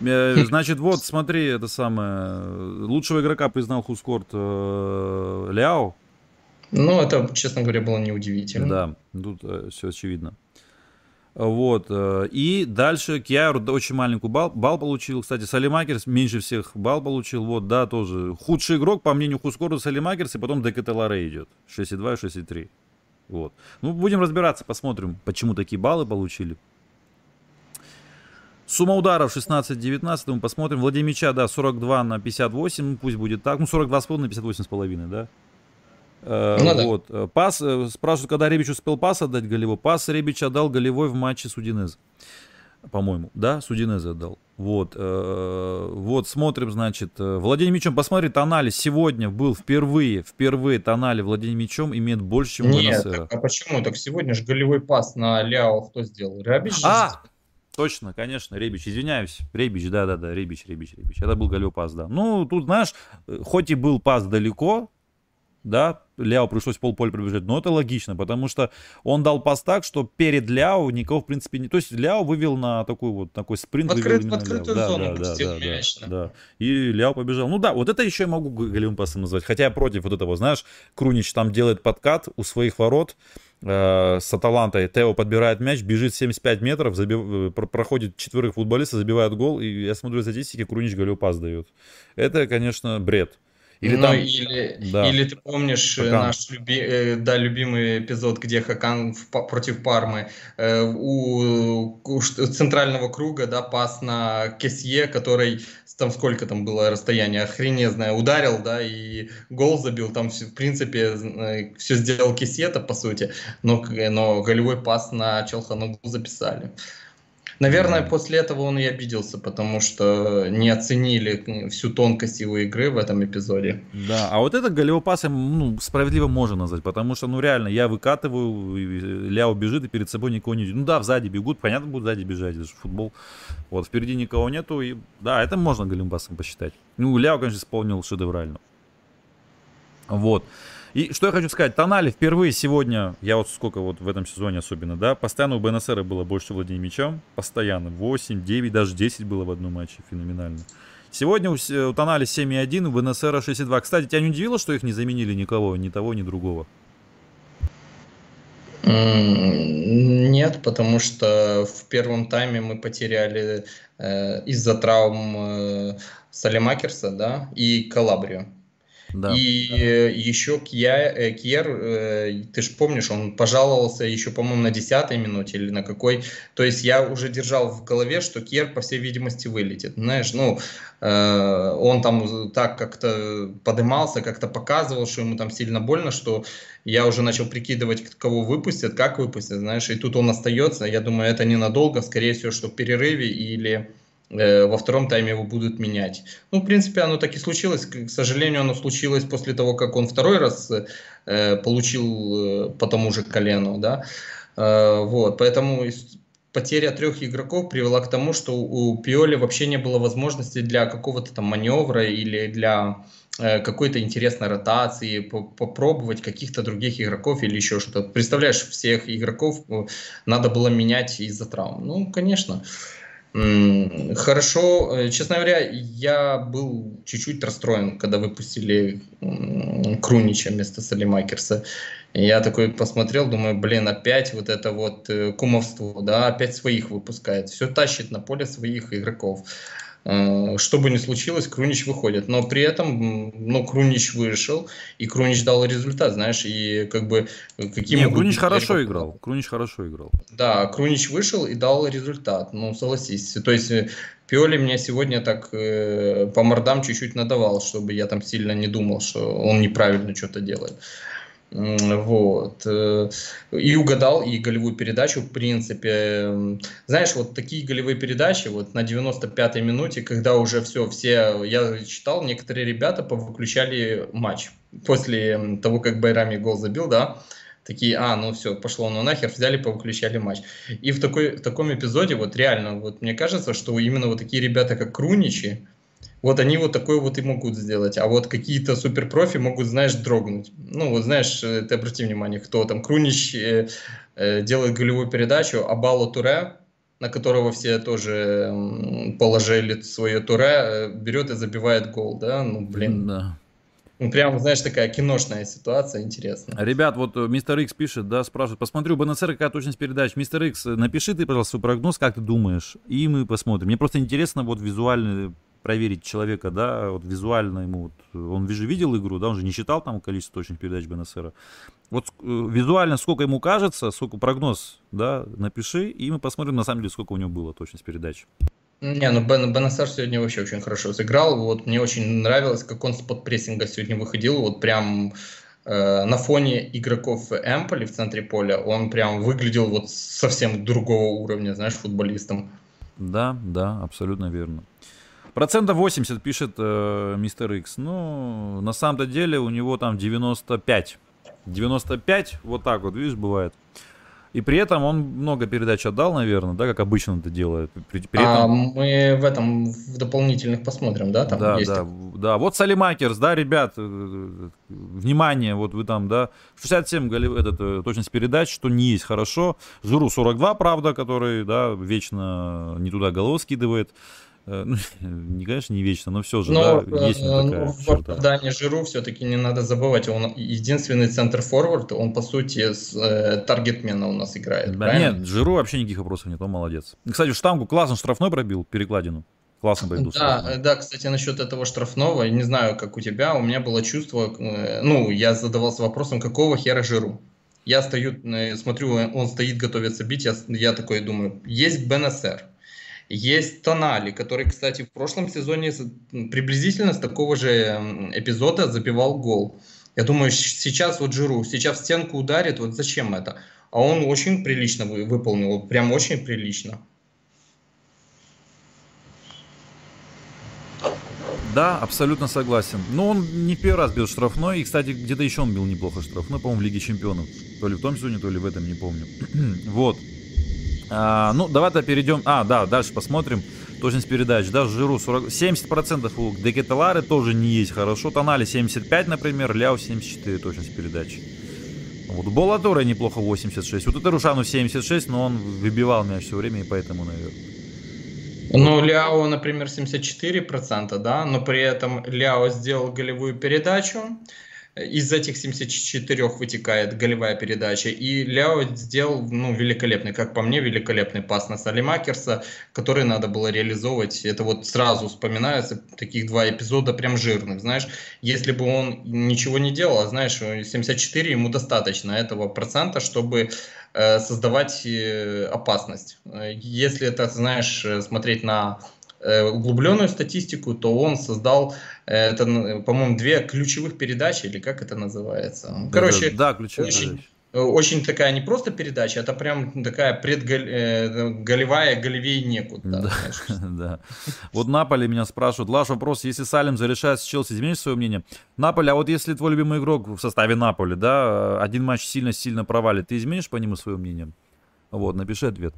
Э, значит, вот, смотри, это самое. Лучшего игрока признал Хускорт э, Ляо. Ну, это, честно говоря, было неудивительно. Да, тут э, все очевидно. Вот. Э, и дальше Кьяр очень маленький балл, балл получил. Кстати, Салимакерс меньше всех балл получил. Вот, да, тоже. Худший игрок, по мнению Хускорда, Салимакерс, и потом Декателаре идет. 6,2 и 6,3. Вот. Ну, будем разбираться, посмотрим, почему такие баллы получили. Сумма ударов 16-19, мы посмотрим. Владимир да, 42 на 58, ну, пусть будет так. Ну, 42,5 на 58,5, да. Э, ну, вот. Да. Э, пас, э, спрашивают, когда Ребич успел пас отдать голевой. Пас Ребич отдал голевой в матче с Удинез. По-моему, да, с Удинез отдал. Вот, вот, смотрим, значит, владение мячом. Посмотрит анализ. Сегодня был впервые, впервые Тонали владение мячом имеет больше, чем Нет, так, а почему? Так сегодня же голевой пас на Ляо кто сделал? Ребич А, Точно, конечно, Ребич, извиняюсь. Ребич, да-да-да, Ребич, Ребич, Ребич. Это был голевой пас, да. Ну, тут, знаешь, хоть и был пас далеко, да, Ляо пришлось полполя пробежать, но это логично, потому что он дал пас так, что перед Ляо никого, в принципе, не... То есть Ляо вывел на такой вот, такой спринт. В, открыт, в открытую Ляо. зону да, да, да, да, да, И Ляо побежал. Ну да, вот это еще я могу голевым пасом назвать, хотя я против вот этого, знаешь, Крунич там делает подкат у своих ворот, э, с Аталантой. Тео подбирает мяч, бежит 75 метров, забив... Э, проходит четверых футболистов, забивает гол, и я смотрю статистики, Крунич голевой пас дает. Это, конечно, бред. Или, ну, там... или, да. или ты помнишь Хакан. наш люби, э, да, любимый эпизод, где Хакан в, против Пармы э, у, у центрального круга да, пас на Кесье, который там сколько там было расстояние охренезное, ударил, да, и гол забил, там в принципе э, все сделал Кесета по сути, но, но голевой пас на Челхану записали. Наверное, после этого он и обиделся, потому что не оценили всю тонкость его игры в этом эпизоде. Да, а вот это голевой пас ну, справедливо можно назвать, потому что, ну, реально, я выкатываю, Ляо бежит и перед собой никого не... Ну да, сзади бегут, понятно, будут сзади бежать, это же футбол. Вот, впереди никого нету, и да, это можно голевым пасом посчитать. Ну, Ляо, конечно, исполнил шедеврально. Вот. И что я хочу сказать, Тонали впервые сегодня, я вот сколько вот в этом сезоне особенно, да, постоянно у БНСР было больше владения мячом, постоянно, 8, 9, даже 10 было в одном матче, феноменально. Сегодня у, у Тонали 7,1, у БНСР 6,2. Кстати, тебя не удивило, что их не заменили никого, ни того, ни другого? Нет, потому что в первом тайме мы потеряли э, из-за травм э, Салемакерса да, и Калабрию. Да, и да. еще Кья, э, Кьер, э, ты же помнишь, он пожаловался еще, по-моему, на 10 минуте или на какой. То есть я уже держал в голове, что Кьер, по всей видимости, вылетит. Знаешь, ну, э, он там так как-то подымался, как-то показывал, что ему там сильно больно, что я уже начал прикидывать, кого выпустят, как выпустят, знаешь, и тут он остается. Я думаю, это ненадолго, скорее всего, что в перерыве или во втором тайме его будут менять. Ну, в принципе, оно так и случилось. К сожалению, оно случилось после того, как он второй раз э, получил э, по тому же колену, да. Э, вот, поэтому потеря трех игроков привела к тому, что у Пиоли вообще не было возможности для какого-то там маневра или для э, какой-то интересной ротации, по попробовать каких-то других игроков или еще что-то. Представляешь, всех игроков э, надо было менять из-за травм. Ну, конечно. Э, Хорошо, э, честно говоря, я был чуть-чуть расстроен, когда выпустили Крунича вместо Салимакерса. Я такой посмотрел, думаю, блин, опять вот это вот э, кумовство, да, опять своих выпускает, все тащит на поле своих игроков. Э, что бы ни случилось, Крунич выходит. Но при этом, ну, Крунич вышел, и Крунич дал результат, знаешь, и как бы... Э, каким Не, Крунич хорошо играл, Крунич хорошо играл. Да, Крунич вышел и дал результат, ну, согласись. То есть э, Пиоли мне сегодня так э, по мордам чуть-чуть надавал, чтобы я там сильно не думал, что он неправильно что-то делает. Вот. Э, и угадал и голевую передачу, в принципе. Знаешь, вот такие голевые передачи, вот на 95-й минуте, когда уже все, все, я читал, некоторые ребята выключали матч после того, как Байрами гол забил, да, такие, а, ну все, пошло ну нахер, взяли, повыключали матч. И в, такой, в таком эпизоде, вот реально, вот мне кажется, что именно вот такие ребята, как Круничи, вот они вот такое вот и могут сделать. А вот какие-то суперпрофи могут, знаешь, дрогнуть. Ну, вот знаешь, э, ты обрати внимание, кто там. Крунич э, э, делает голевую передачу, а Бало Туре, на которого все тоже э, положили свое Туре, э, берет и забивает гол, да? Ну, блин. Да. Ну, прям, знаешь, такая киношная ситуация, интересная. Ребят, вот э, мистер Икс пишет, да, спрашивает, посмотрю, БНСР, какая точность передач. Мистер Икс, напиши ты, пожалуйста, свой прогноз, как ты думаешь, и мы посмотрим. Мне просто интересно вот визуальный проверить человека, да, вот визуально ему, вот, он же видел игру, да, он же не считал там количество точных передач БНСР. Вот э, визуально сколько ему кажется, сколько прогноз, да, напиши, и мы посмотрим на самом деле, сколько у него было точность передач. Не, ну Бен, Бенасар сегодня вообще очень хорошо сыграл. Вот мне очень нравилось, как он с подпрессинга сегодня выходил. Вот прям э, на фоне игроков Эмполи в центре поля он прям выглядел вот совсем другого уровня, знаешь, футболистом. Да, да, абсолютно верно. Процентов 80 пишет э, мистер Икс. Ну, на самом-то деле у него там 95. 95, вот так вот, видишь, бывает. И при этом он много передач отдал, наверное, да, как обычно это делает. При, при этом... А мы в этом в дополнительных посмотрим, да? Там да, есть да, да. Вот Салимакерс, да, ребят, э, внимание, вот вы там, да, 67 голев, этот, э, точность передач, что не есть хорошо. Журу 42, правда, который, да, вечно не туда голову скидывает. Э, ну, не, конечно, не вечно, но все же, но, да, есть но, такая но в оправдании Жиру все-таки не надо забывать, он единственный центр-форвард, он, по сути, с э, таргетмена у нас играет, да, Нет, Жиру вообще никаких вопросов нет, он молодец. Кстати, штангу классно штрафной пробил, перекладину. Классно борьбу. Да, да, кстати, насчет этого штрафного, не знаю, как у тебя, у меня было чувство, э, ну, я задавался вопросом, какого хера жиру? Я стою, э, смотрю, он стоит, готовится бить, я, я такой думаю, есть БНСР, есть Тонали, который, кстати, в прошлом сезоне приблизительно с такого же эпизода забивал гол. Я думаю, сейчас вот Жиру, сейчас стенку ударит, вот зачем это? А он очень прилично выполнил, прям очень прилично. Да, абсолютно согласен. Но он не первый раз бил штрафной. И, кстати, где-то еще он бил неплохо штрафной, по-моему, в Лиге Чемпионов. То ли в том сезоне, то ли в этом, не помню. вот. А, ну, давай-то перейдем. А, да, дальше посмотрим. Точность передач. Да, Жиру 40... 70% у Декеталары тоже не есть хорошо. Тонали 75, например. Ляо 74 точность передач. Вот у Болатора неплохо 86. Вот это Рушану 76, но он выбивал меня все время, и поэтому, наверное. Ну, Ляо, например, 74%, да, но при этом Ляо сделал голевую передачу, из этих 74 вытекает голевая передача. И Ляо сделал ну, великолепный, как по мне, великолепный пас на Салимакерса, который надо было реализовывать. Это вот сразу вспоминаются таких два эпизода прям жирных. Знаешь, если бы он ничего не делал, а знаешь, 74 ему достаточно этого процента, чтобы э, создавать э, опасность. Если это, знаешь, смотреть на Э, углубленную статистику, то он создал, э, это, по-моему, две ключевых передачи, или как это называется. Короче, да, да, ключевые очень, очень такая не просто передача, это прям такая предголевая, э, голевей некуда. Да, да. Вот Наполи меня спрашивают. Лаш, вопрос, если Салим зарешает с Челси, изменишь свое мнение? Наполи, а вот если твой любимый игрок в составе Наполи, да, один матч сильно-сильно провалит, ты изменишь по нему свое мнение? Вот, напиши ответ.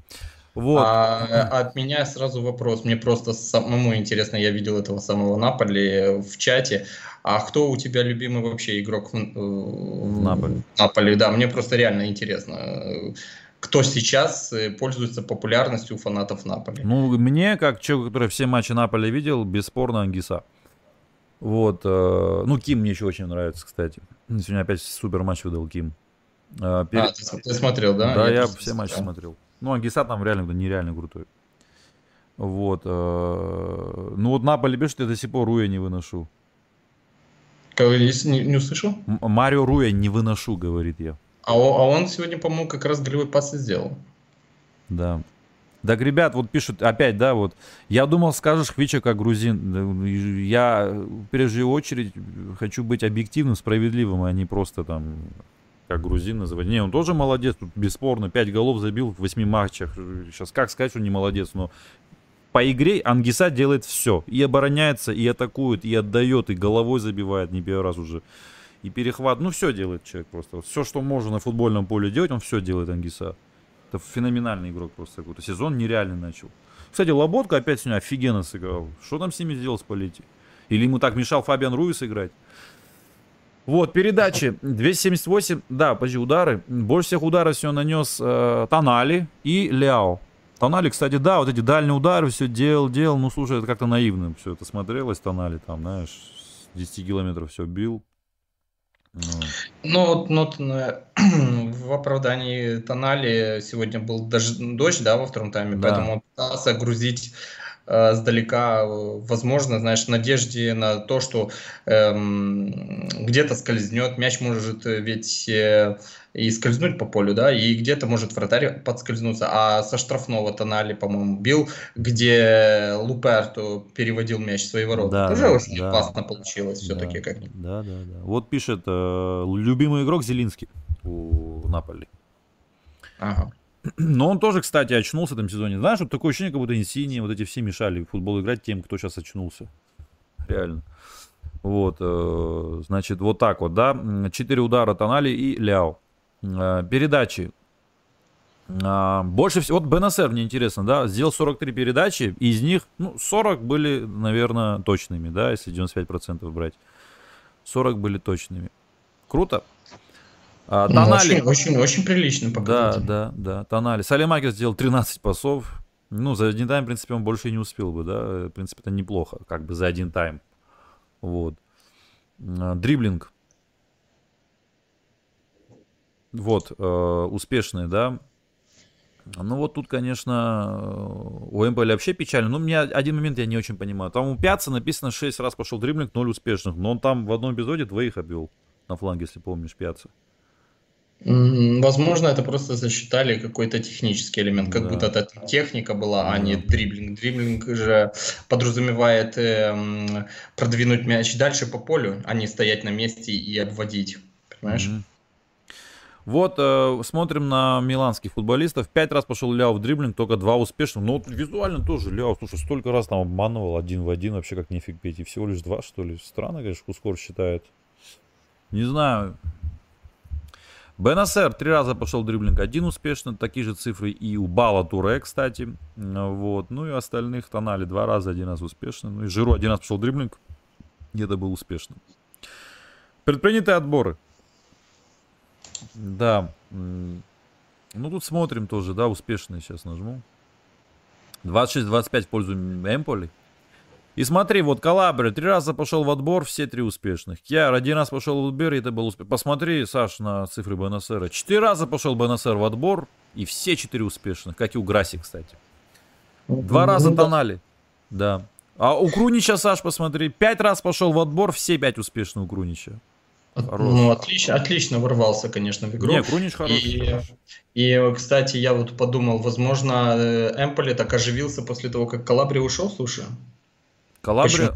Вот. А, от меня сразу вопрос. Мне просто самому интересно, я видел этого самого Наполи в чате. А кто у тебя любимый вообще игрок в, э, в Наполи? Наполи, да, мне просто реально интересно. Кто сейчас э, пользуется популярностью у фанатов Наполи? Ну, мне, как человек, который все матчи Наполи видел, бесспорно Ангиса. Вот. Э, ну, Ким мне еще очень нравится, кстати. Сегодня опять супер матч выдал Ким. А, перед... а ты, ты смотрел, да? Да, я, я все матчи смотрел. Ну, Ангиса там реально нереально крутой. Вот. Э, ну вот Наполи пишет, я до сих пор Руя не выношу. Если не, не услышал? Марио Руя не выношу, говорит я. А, а он сегодня, по-моему, как раз голевой пас и сделал. Да. Так, ребят, вот пишут опять, да, вот. Я думал, скажешь Хвича как грузин. Я, в первую очередь, хочу быть объективным, справедливым, а не просто там как грузин называть. Не, он тоже молодец, тут бесспорно, 5 голов забил в 8 матчах. Сейчас как сказать, что не молодец, но по игре Ангиса делает все. И обороняется, и атакует, и отдает, и головой забивает, не первый раз уже. И перехват, ну все делает человек просто. Все, что можно на футбольном поле делать, он все делает Ангиса. Это феноменальный игрок просто какой-то. Сезон нереальный начал. Кстати, Лоботка опять сегодня офигенно сыграл. Что там с ними сделал с полити? Или ему так мешал Фабиан Руис играть? Вот, передачи 278, да, почти удары. Больше всех ударов все нанес э, Тонали и Ляо. Тонали, кстати, да, вот эти дальние удары все делал, делал. Ну, слушай, это как-то наивно все это смотрелось. Тонали там, знаешь, с 10 километров все бил. Ну, ну, ну в оправдании Тонали сегодня был даже дождь, да, во втором тайме, да. поэтому он пытался грузить э, сдалека, возможно, знаешь, в надежде на то, что эм, где-то скользнет, мяч может ведь э, и скользнуть по полю, да, и где-то может вратарь подскользнуться. А со штрафного Тонали, по-моему, бил, где Луперто переводил мяч в свои ворота. Да, Тоже да, очень да. классно получилось да, все-таки. Как да, да, да. Вот пишет, э, любимый игрок Зелинский у Наполи. Ага. Но он тоже, кстати, очнулся в этом сезоне. Знаешь, вот такое ощущение, как будто не синие, вот эти все мешали в футбол играть тем, кто сейчас очнулся. Реально. Вот, э, значит, вот так вот, да. Четыре удара Тонали и Ляо. Э, передачи. Э, больше всего, вот БНСР мне интересно, да, сделал 43 передачи, из них, ну, 40 были, наверное, точными, да, если 95% брать. 40 были точными. Круто. А, ну, Тонали... Очень, очень, очень прилично показатель. Да, да, да. Тонали. Салимакер сделал 13 пасов. Ну, за один тайм, в принципе, он больше и не успел бы, да. В принципе, это неплохо, как бы за один тайм. Вот. А, дриблинг. Вот, э, успешный, да. Ну вот тут, конечно, у Эмполи вообще печально. Ну, мне один момент я не очень понимаю. Там у Пяца написано 6 раз пошел дриблинг, 0 успешных. Но он там в одном эпизоде двоих обвел на фланге, если помнишь, Пяца. Возможно, это просто засчитали какой-то технический элемент, как да. будто это техника была, да. а не дриблинг. Дриблинг же подразумевает э, продвинуть мяч дальше по полю, а не стоять на месте и обводить. Понимаешь? Mm-hmm. Вот, э, смотрим на миланских футболистов. Пять раз пошел Ляо в дриблинг, только два успешных. Но вот визуально тоже Ляо, слушай, столько раз там обманывал один в один, вообще как нефиг петь. И всего лишь два, что ли. Странно, конечно, Кускор считает. Не знаю. БНСР три раза пошел дриблинг, один успешно, такие же цифры и у Бала Туре, кстати. Вот. Ну и остальных тонали два раза, один раз успешно. Ну и Жиру один раз пошел дриблинг, где-то был успешным. Предпринятые отборы. Да. Ну, тут смотрим тоже, да, успешные сейчас нажму. 26-25 в пользу Эмполи. И смотри, вот Калабри три раза пошел в отбор, все три успешных. Кьяр один раз пошел в отбор, и это был успех. Посмотри, Саш, на цифры БНСР. Четыре раза пошел БНСР в отбор, и все четыре успешных, как и у Граси, кстати. Два раза ну тонали. Да. А у Крунича, Саш, посмотри, пять раз пошел в отбор, все пять успешных у Крунича. Хорош. Ну, отлично, отлично ворвался, конечно, в игру. Не, Крунич хороший. И, и, кстати, я вот подумал, возможно, э, Эмполи так оживился после того, как Калабри ушел, слушай. Калабри...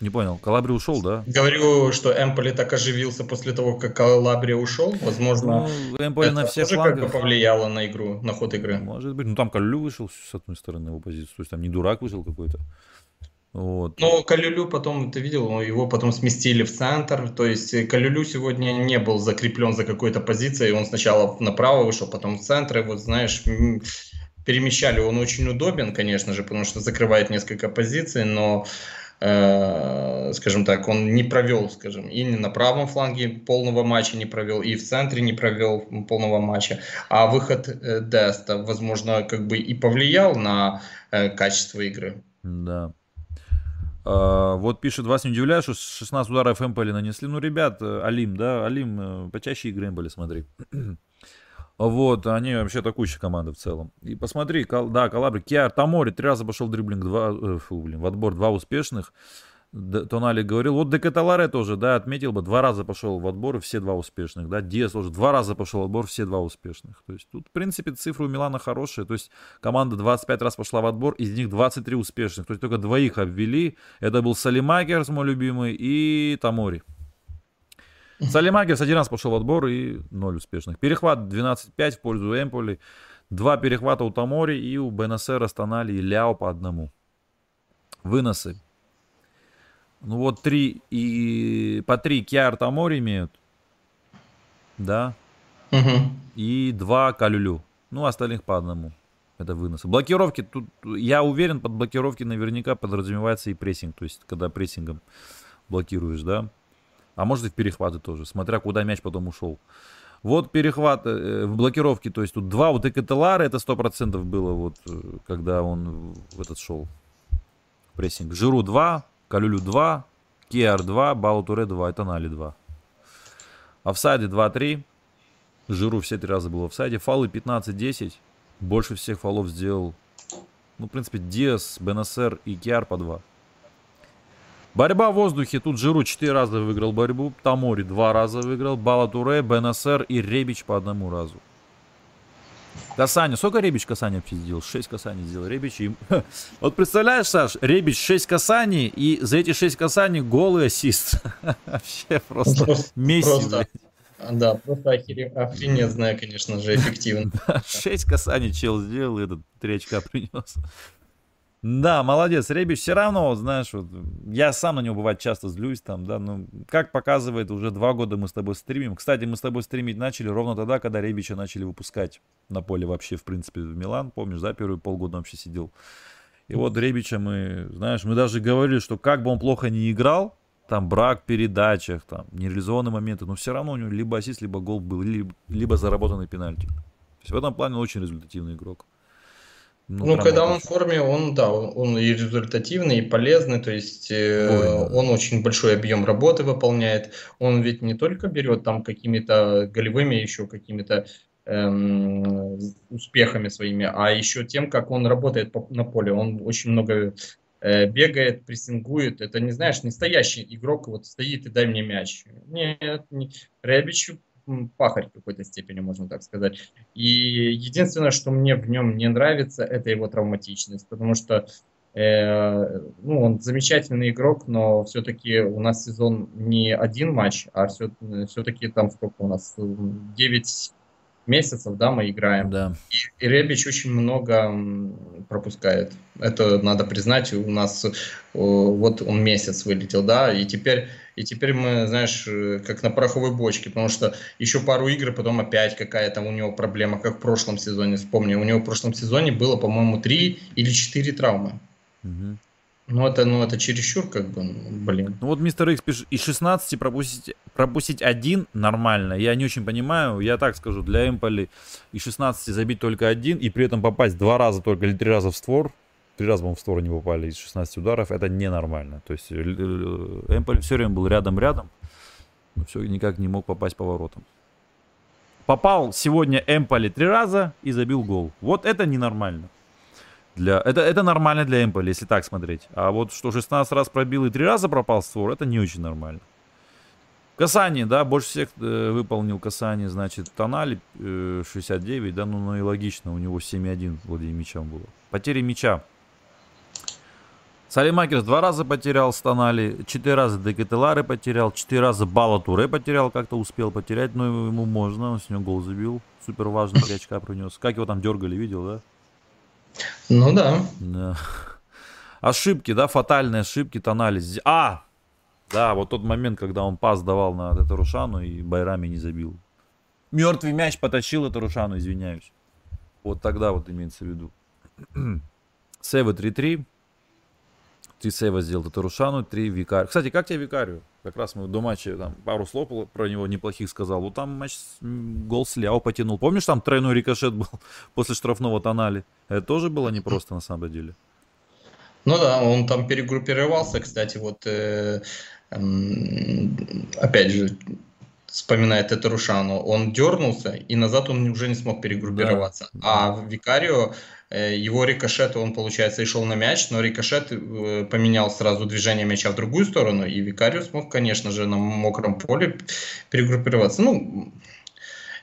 Не понял, Калабри ушел, да? Говорю, что Эмполи так оживился после того, как Калабри ушел. Возможно, ну, Эмполи на все тоже флангах. как повлияло на игру, на ход игры. Может быть. Ну, там Калю вышел с одной стороны в оппозицию. То есть там не дурак вышел какой-то. Вот. Но Калюлю потом, ты видел, его потом сместили в центр, то есть Калюлю сегодня не был закреплен за какой-то позицией, он сначала направо вышел, потом в центр, и вот знаешь, перемещали, он очень удобен, конечно же, потому что закрывает несколько позиций, но э, скажем так, он не провел, скажем, и на правом фланге полного матча не провел, и в центре не провел полного матча. А выход э, Деста, возможно, как бы и повлиял на э, качество игры. Да. А, вот пишет, вас не удивляет, что 16 ударов Эмполи нанесли. Ну, ребят, Алим, да, Алим, почаще игры Эмполи смотри. Вот, они вообще атакующая команда в целом. И посмотри, да, Калабри, Киар, Тамори, три раза пошел дриблинг, два, э, фу, блин, в отбор, два успешных. Тонали говорил, вот Декаталаре тоже, да, отметил бы, два раза пошел в отбор, и все два успешных, да, Диас тоже два раза пошел в отбор, все два успешных. То есть тут, в принципе, цифры у Милана хорошие, то есть команда 25 раз пошла в отбор, из них 23 успешных, то есть только двоих обвели, это был Салимакерс, мой любимый, и Тамори. Салимакерс один раз пошел в отбор и ноль успешных. Перехват 12-5 в пользу Эмполи, два перехвата у Тамори и у Бенасера, Станали и Ляо по одному. Выносы ну вот три и по три Киар Тамори имеют. Да. Угу. И два Калулу. Ну, остальных по одному. Это выносы. Блокировки, тут я уверен, под блокировки наверняка подразумевается и прессинг. То есть, когда прессингом блокируешь, да. А может и в перехваты тоже, смотря куда мяч потом ушел. Вот перехват э, в блокировке, то есть тут два вот Де Кетелара, это сто процентов было вот, э, когда он в этот шел. Прессинг. Жиру 2, Калулу 2, Киар 2, Баутуре 2, это Нали 2. Офсайде 2-3. Жиру все три раза был в офсайде. Фалы 15-10. Больше всех фолов сделал, ну, в принципе, Диас, Бенасер и Киар по 2. Борьба в воздухе. Тут Жиру 4 раза выиграл борьбу. Тамори 2 раза выиграл. Балатуре, Бенасер и Ребич по одному разу. Касание. Сколько Ребич касаний вообще сделал? 6 касаний сделал Ребич. И... Вот представляешь, Саш, Ребич 6 касаний, и за эти 6 касаний голый ассист. Вообще просто, просто Месси, просто, Да, просто охренезная, конечно же, эффективно. 6 касаний чел сделал, и этот 3 очка принес. Да, молодец, Ребич, все равно, знаешь, вот, я сам на него бывает часто злюсь там, да, ну, как показывает, уже два года мы с тобой стримим. Кстати, мы с тобой стримить начали ровно тогда, когда Ребича начали выпускать на поле вообще, в принципе, в Милан, помнишь, да, первые полгода вообще сидел. И вот Ребича мы, знаешь, мы даже говорили, что как бы он плохо не играл, там брак в передачах, там нереализованные моменты, но все равно у него либо ассист, либо гол был, либо, либо заработанный пенальти. То есть в этом плане он очень результативный игрок. Ну, ну когда он в форме, он, да, он и результативный, и полезный, то есть э, он очень большой объем работы выполняет. Он ведь не только берет там какими-то голевыми, еще какими-то эм, успехами своими, а еще тем, как он работает по, на поле. Он очень много э, бегает, прессингует. Это не знаешь, настоящий игрок вот стоит и дай мне мяч. Нет, не, Рябич пахарь в какой-то степени, можно так сказать. И единственное, что мне в нем не нравится, это его травматичность, потому что э, ну, он замечательный игрок, но все-таки у нас сезон не один матч, а все, все-таки там сколько у нас, 9 месяцев, да, мы играем. Да. И, и Ребич очень много пропускает. Это надо признать. У нас вот он месяц вылетел, да, и теперь и теперь мы, знаешь, э, как на пороховой бочке, потому что еще пару игр, потом опять какая-то у него проблема, как в прошлом сезоне. Вспомни, у него в прошлом сезоне было, по-моему, три или четыре травмы. Угу. Ну это, ну это чересчур, как бы, ну, блин. Ну вот мистер Икс пишет, из 16 пропустить, пропустить один нормально. Я не очень понимаю, я так скажу, для Эмполи из 16 забить только один и при этом попасть два раза только или три раза в створ, три раза, по в створ не попали из 16 ударов, это ненормально. То есть э, э, Эмполи все время был рядом-рядом, но все никак не мог попасть по воротам. Попал сегодня Эмполи три раза и забил гол. Вот это ненормально. Для... Это, это нормально для Эмполи, если так смотреть. А вот что 16 раз пробил и 3 раза пропал створ, это не очень нормально. Касани, да, больше всех э, выполнил Касани, значит, Тонали э, 69, да, ну, ну и логично, у него 7-1 владение мячом было. Потери мяча. Салимакерс два раза потерял с Тонали, 4 раза Декетелары потерял, 4 раза Бала Туре потерял, как-то успел потерять, но ему можно, он с него гол забил, супер важный 3 очка принес. Как его там дергали, видел, да? Ну да. да. Ошибки, да, фатальные ошибки, анализ. А! Да, вот тот момент, когда он пас давал на Татарушану и Байрами не забил. Мертвый мяч потащил Татарушану, извиняюсь. Вот тогда вот имеется в виду. Сейвы 3-3. Три сейва сделал Татарушану, три Викарию. Кстати, как тебе Викарию? Как раз мы до матча там пару слов про него неплохих сказал. Вот там матч гол Сляо потянул. Помнишь, там тройной рикошет был после штрафного тонали? Это тоже было непросто на самом деле. Ну да, он там перегруппировался, кстати, вот э, э, опять же, вспоминает Татарушану, он дернулся, и назад он уже не смог перегруппироваться. Да. А Викарио его рикошет, он, получается, и шел на мяч, но рикошет э, поменял сразу движение мяча в другую сторону, и Викариус мог, конечно же, на мокром поле перегруппироваться. Ну,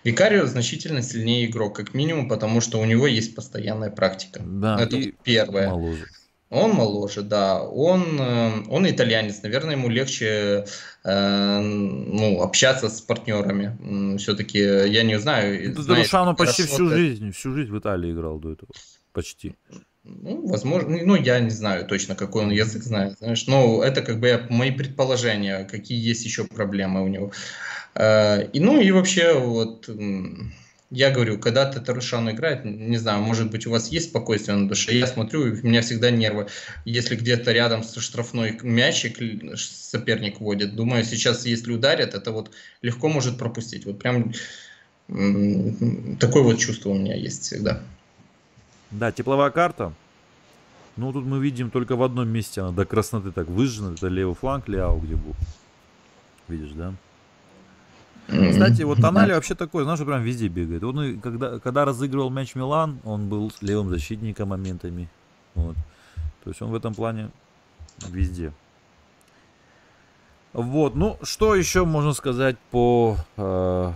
Викарио значительно сильнее игрок, как минимум, потому что у него есть постоянная практика. Да, Это первое. Моложе. Он моложе, да. Он, э, он итальянец. Наверное, ему легче э, ну, общаться с партнерами. Все-таки я не знаю. Да, Дарушану почти всю жизнь, всю жизнь в Италии играл до этого. Почти. Ну, возможно, ну, я не знаю точно, какой он язык знает, знаешь, но это как бы мои предположения, какие есть еще проблемы у него. Э, и, ну, и вообще, вот, я говорю, когда Татарушану играет, не знаю, может быть, у вас есть спокойствие на душе, я смотрю, у меня всегда нервы. Если где-то рядом со штрафной мячик соперник водит, думаю, сейчас, если ударят, это вот легко может пропустить. Вот прям такое вот чувство у меня есть всегда. Да, тепловая карта. Ну, тут мы видим только в одном месте она до красноты так выжжена. Это левый фланг Ляо, где был. Видишь, да? Кстати, вот Тонали вообще такой, знаешь, прям везде бегает. Он когда, когда разыгрывал мяч Милан, он был левым защитником моментами. Вот. То есть он в этом плане везде. Вот, ну, что еще можно сказать по э,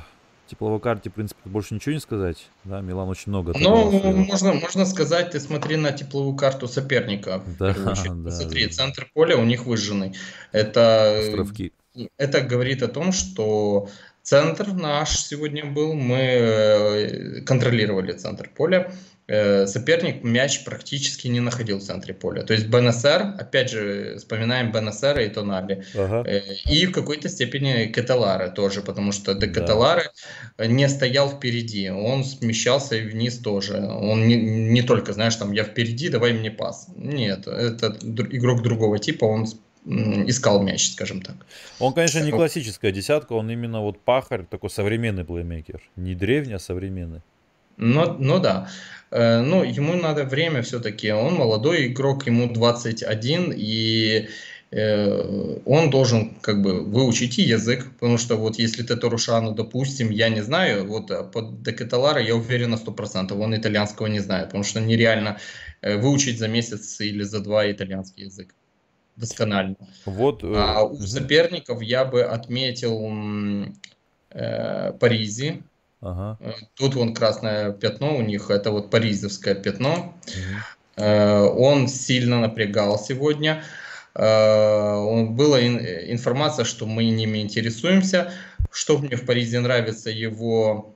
тепловой карте, в принципе, больше ничего не сказать. Да, Милан очень много. Ну, можно, можно сказать, ты смотри на тепловую карту соперника. Да, да. Смотри, центр поля у них выжженный. Это, Островки. это говорит о том, что центр наш сегодня был, мы э, контролировали центр поля. Э, соперник мяч практически не находил в центре поля. То есть БНСР, опять же, вспоминаем БНСР и Тонали. Ага. Э, и в какой-то степени Каталары тоже, потому что до Каталары да. не стоял впереди, он смещался вниз тоже. Он не, не только, знаешь, там, я впереди, давай мне пас. Нет, это игрок другого типа, он искал мяч, скажем так. Он, конечно, не классическая десятка, он именно вот пахарь, такой современный плеймейкер. Не древний, а современный. Ну, ну да. Э, ну, ему надо время все-таки. Он молодой игрок, ему 21, и э, он должен как бы выучить и язык, потому что вот если Теторушану, допустим, я не знаю, вот а под Декаталара я уверен на 100%, он итальянского не знает, потому что нереально э, выучить за месяц или за два итальянский язык досконально. Вот, э, а у соперников я бы отметил э, Паризи, Ага. Э, тут вон красное пятно у них, это вот паризовское пятно. Угу. Он сильно напрягал сегодня. Э, была информация, что мы ними интересуемся. Что мне в Паризе нравится, его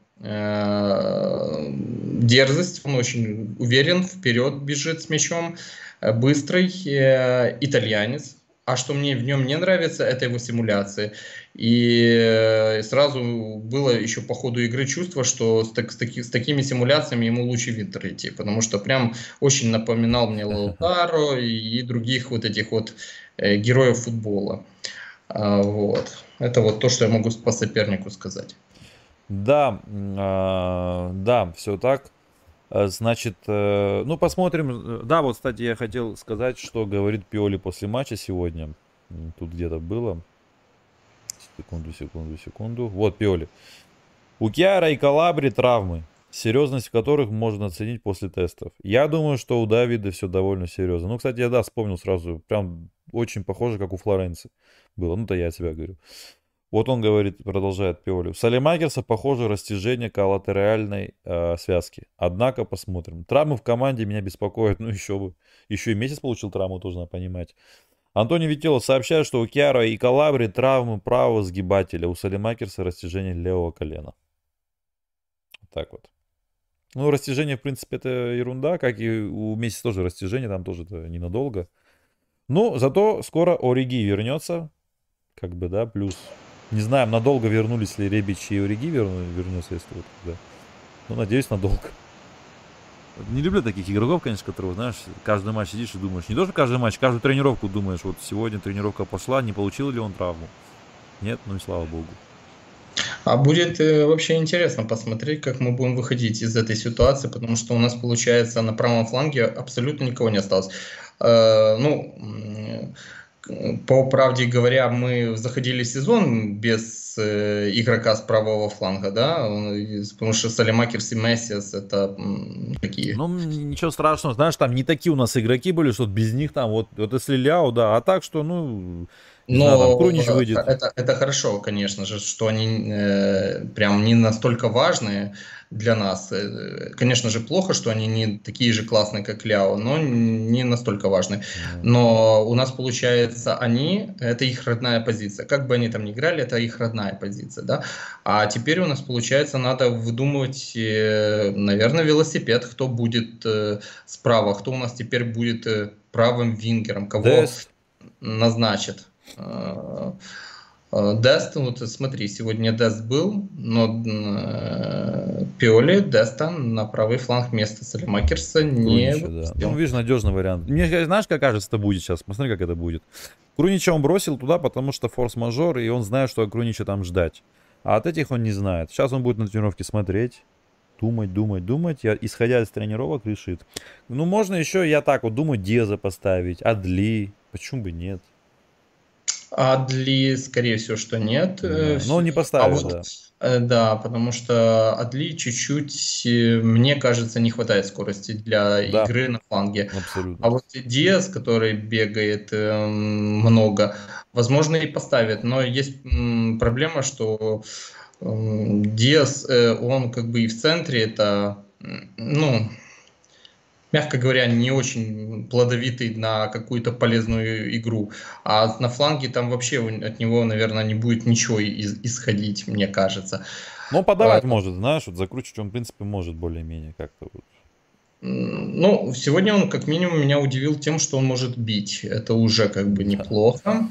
дерзость, он очень уверен, вперед бежит с мячом, быстрый итальянец, а что мне в нем не нравится, это его симуляции. И э, сразу было еще по ходу игры чувство, что с, так, с, таки, с такими симуляциями ему лучше Виттер идти, потому что прям очень напоминал мне Лаутаро и, и других вот этих вот э, героев футбола. А, вот. Это вот то, что я могу по сопернику сказать. Да, э, да, все так. Значит, э, ну посмотрим. Да, вот, кстати, я хотел сказать, что говорит Пиоли после матча сегодня. Тут где-то было. Секунду, секунду, секунду. Вот Пиоли. У Киара и Калабри травмы, серьезность которых можно оценить после тестов. Я думаю, что у Давида все довольно серьезно. Ну, кстати, я да, вспомнил сразу. Прям очень похоже, как у Флоренции было. Ну, то я тебя говорю. Вот он говорит, продолжает Пиоли. У Салимакерса похоже растяжение коллатеральной э, связки. Однако посмотрим. Травмы в команде меня беспокоят. Ну еще бы. Еще и месяц получил травму, тоже надо понимать. Антони Витило сообщает, что у Киара и Калабри травмы правого сгибателя. У Салимакерса растяжение левого колена. Так вот. Ну, растяжение, в принципе, это ерунда, как и у Месси тоже растяжение, там тоже это ненадолго. Ну, зато скоро Ориги вернется, как бы, да, плюс не знаем, надолго вернулись ли Ребич и Уриги вернется, если вот, да. Ну, надеюсь, надолго. Не люблю таких игроков, конечно, которые, знаешь, каждый матч сидишь и думаешь, не что каждый матч, каждую тренировку думаешь, вот сегодня тренировка пошла, не получил ли он травму. Нет, ну и слава богу. А будет э, вообще интересно посмотреть, как мы будем выходить из этой ситуации, потому что у нас, получается, на правом фланге абсолютно никого не осталось. Э, ну, по правде говоря, мы заходили сезон без э, игрока с правого фланга, да, потому что Салимакерс и Мессис это такие. Ну, ничего страшного, знаешь, там не такие у нас игроки были, что без них там, вот, вот если Ляо, да, а так что, ну, но Крунич выйдет. Это, это хорошо, конечно же, что они э, прям не настолько важные для нас. Э, конечно же, плохо, что они не такие же классные, как Ляо, но не настолько важные. Но у нас получается, они это их родная позиция. Как бы они там ни играли, это их родная позиция, да. А теперь у нас получается, надо выдумывать, э, наверное, велосипед, кто будет э, справа, кто у нас теперь будет правым вингером, кого Дест. назначат. А, а, Дест, вот смотри, сегодня Дест был, но э, Пиоли Деста на правый фланг вместо Салимакерса не Крунича, да. Ну, видишь, надежный вариант. Мне, знаешь, как кажется, это будет сейчас? Посмотри, как это будет. Крунича он бросил туда, потому что форс-мажор, и он знает, что Крунича там ждать. А от этих он не знает. Сейчас он будет на тренировке смотреть, думать, думать, думать. Я, исходя из тренировок, решит. Ну, можно еще, я так вот думаю, Деза поставить, Адли. Почему бы нет? Адли, скорее всего, что нет. Да, но он не поставил, а вот, да. Э, да, потому что Адли чуть-чуть, э, мне кажется, не хватает скорости для да. игры на фланге. Абсолютно. А вот Диас, который бегает э, много, возможно, и поставит. Но есть м, проблема, что э, Диас, э, он как бы и в центре, это, ну, мягко говоря, не очень плодовитый на какую-то полезную игру. А на фланге там вообще от него, наверное, не будет ничего исходить, мне кажется. Ну, подавать а, может, знаешь, вот закручивать он, в принципе, может более-менее как-то вот. Ну, сегодня он как минимум меня удивил тем, что он может бить. Это уже как бы неплохо.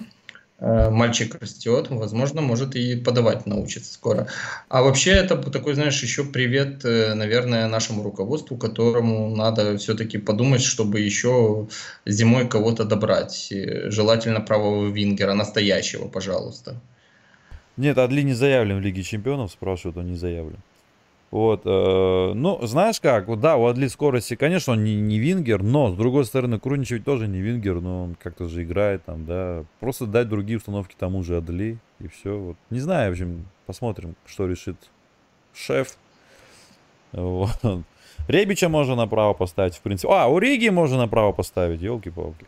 Э, мальчик растет, возможно, может и подавать научиться скоро. А вообще это такой, знаешь, еще привет, э, наверное, нашему руководству, которому надо все-таки подумать, чтобы еще зимой кого-то добрать. Желательно правого вингера, настоящего, пожалуйста. Нет, Адли не заявлен в Лиге Чемпионов, спрашивают, он не заявлен. Вот, э, ну, знаешь как, вот да, у Адли скорости, конечно, он не, не вингер, но, с другой стороны, Крунич ведь тоже не вингер, но он как-то же играет там, да. Просто дать другие установки тому же Адли, и все. Вот. Не знаю, в общем, посмотрим, что решит шеф. Вот. Ребича можно направо поставить, в принципе. А, у Риги можно направо поставить, елки-палки.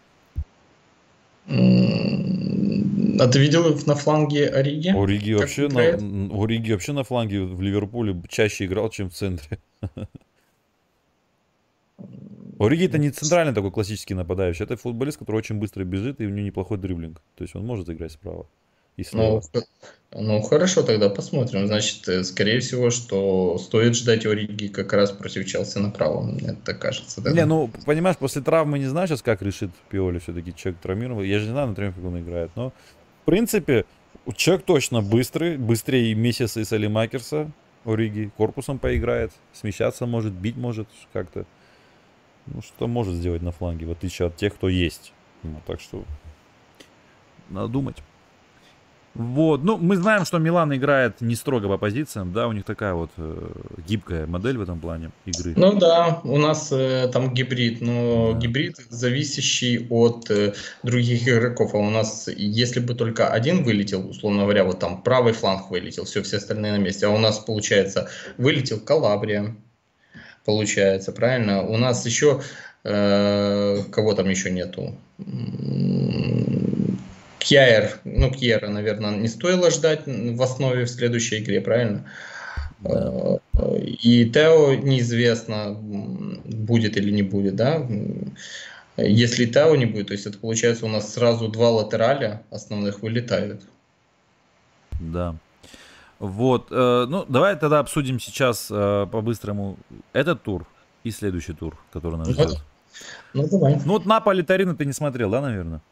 А ты видел на фланге Ориги? Ориги вообще, на, Ориги вообще на фланге в Ливерпуле чаще играл, чем в центре. Ориги это не центральный такой классический нападающий, это футболист, который очень быстро бежит и у него неплохой дриблинг. То есть он может играть справа. И ну, ну хорошо, тогда посмотрим. Значит, э, скорее всего, что стоит ждать Ориги как раз против Челси направо, мне так кажется. Да? Не, ну, понимаешь, после травмы не знаю сейчас, как решит Пиоли все-таки человек травмирован. Я же не знаю, на как он играет, но в принципе, человек точно быстрый, быстрее Мессиса и Салимакерса, Ориги, корпусом поиграет, смещаться может, бить может как-то. Ну, что может сделать на фланге, в отличие от тех, кто есть. Ну, так что надо думать. Вот, ну, мы знаем, что Милан играет не строго по позициям, да, у них такая вот э, гибкая модель в этом плане игры. Ну да, у нас э, там гибрид, но да. гибрид зависящий от э, других игроков, а у нас, если бы только один вылетел, условно говоря, вот там правый фланг вылетел, все, все остальные на месте, а у нас, получается, вылетел Калабрия, получается, правильно? У нас еще, э, кого там еще нету? Кьяер, ну, Кьера, наверное, не стоило ждать в основе в следующей игре, правильно? Да. И Тео неизвестно, будет или не будет, да? Если Тео не будет, то есть это получается у нас сразу два латераля основных вылетают. Да. Вот, э, ну давай тогда обсудим сейчас э, по-быстрому этот тур и следующий тур, который нас ждет. Ну давай. Ну вот Наполи Тарина ты не смотрел, да, наверное?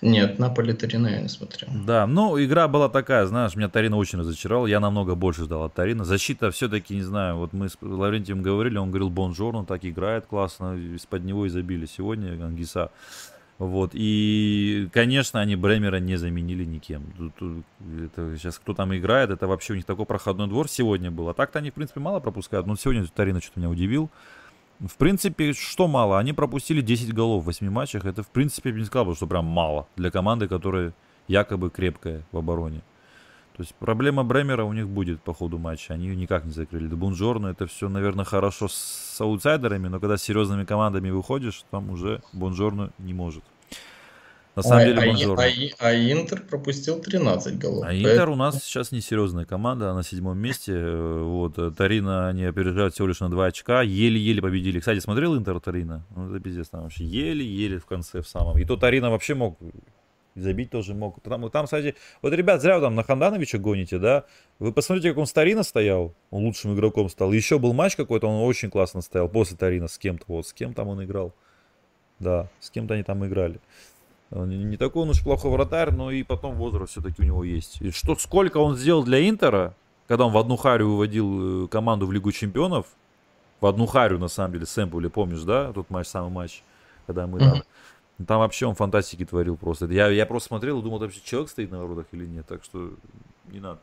Нет, Наполи Тарина я не смотрел. Да, ну игра была такая, знаешь, меня Тарина очень разочаровал. Я намного больше ждал от Тарина. Защита все-таки, не знаю, вот мы с Лаврентием говорили, он говорил, Бонжорно так играет классно, из-под него и забили сегодня Ангиса. Вот, и, конечно, они Бремера не заменили никем. Тут, это, сейчас кто там играет, это вообще у них такой проходной двор сегодня был. А так-то они, в принципе, мало пропускают. Но сегодня Тарина что-то меня удивил. В принципе, что мало? Они пропустили 10 голов в 8 матчах. Это, в принципе, не сказал бы, что прям мало для команды, которая якобы крепкая в обороне. То есть проблема Бремера у них будет по ходу матча. Они ее никак не закрыли. До Бонжорно это все, наверное, хорошо с аутсайдерами, но когда с серьезными командами выходишь, там уже Бонжорно не может. На самом а, деле, а, а, а Интер пропустил 13 голов. А Интер у нас сейчас не серьезная команда, на седьмом месте. Вот, Тарина они опережают всего лишь на 2 очка, еле-еле победили. Кстати, смотрел Интер Тарина? Ну, это пиздец, там вообще еле-еле в конце, в самом. И то Тарина вообще мог забить тоже мог. Там, там, кстати, вот, ребят, зря вы там на Хандановича гоните, да? Вы посмотрите, как он с Тарина стоял, он лучшим игроком стал. Еще был матч какой-то, он очень классно стоял после Тарина с кем-то, вот, с кем там он играл. Да, с кем-то они там играли. Он не такой он уж плохой вратарь, но и потом возраст все-таки у него есть. И что, сколько он сделал для Интера, когда он в одну харю выводил э, команду в Лигу Чемпионов, в одну харю, на самом деле, Сэмпули, помнишь, да, тот матч, самый матч, когда мы mm-hmm. там вообще он фантастики творил просто. Я, я просто смотрел и думал, вообще человек стоит на воротах или нет, так что не надо.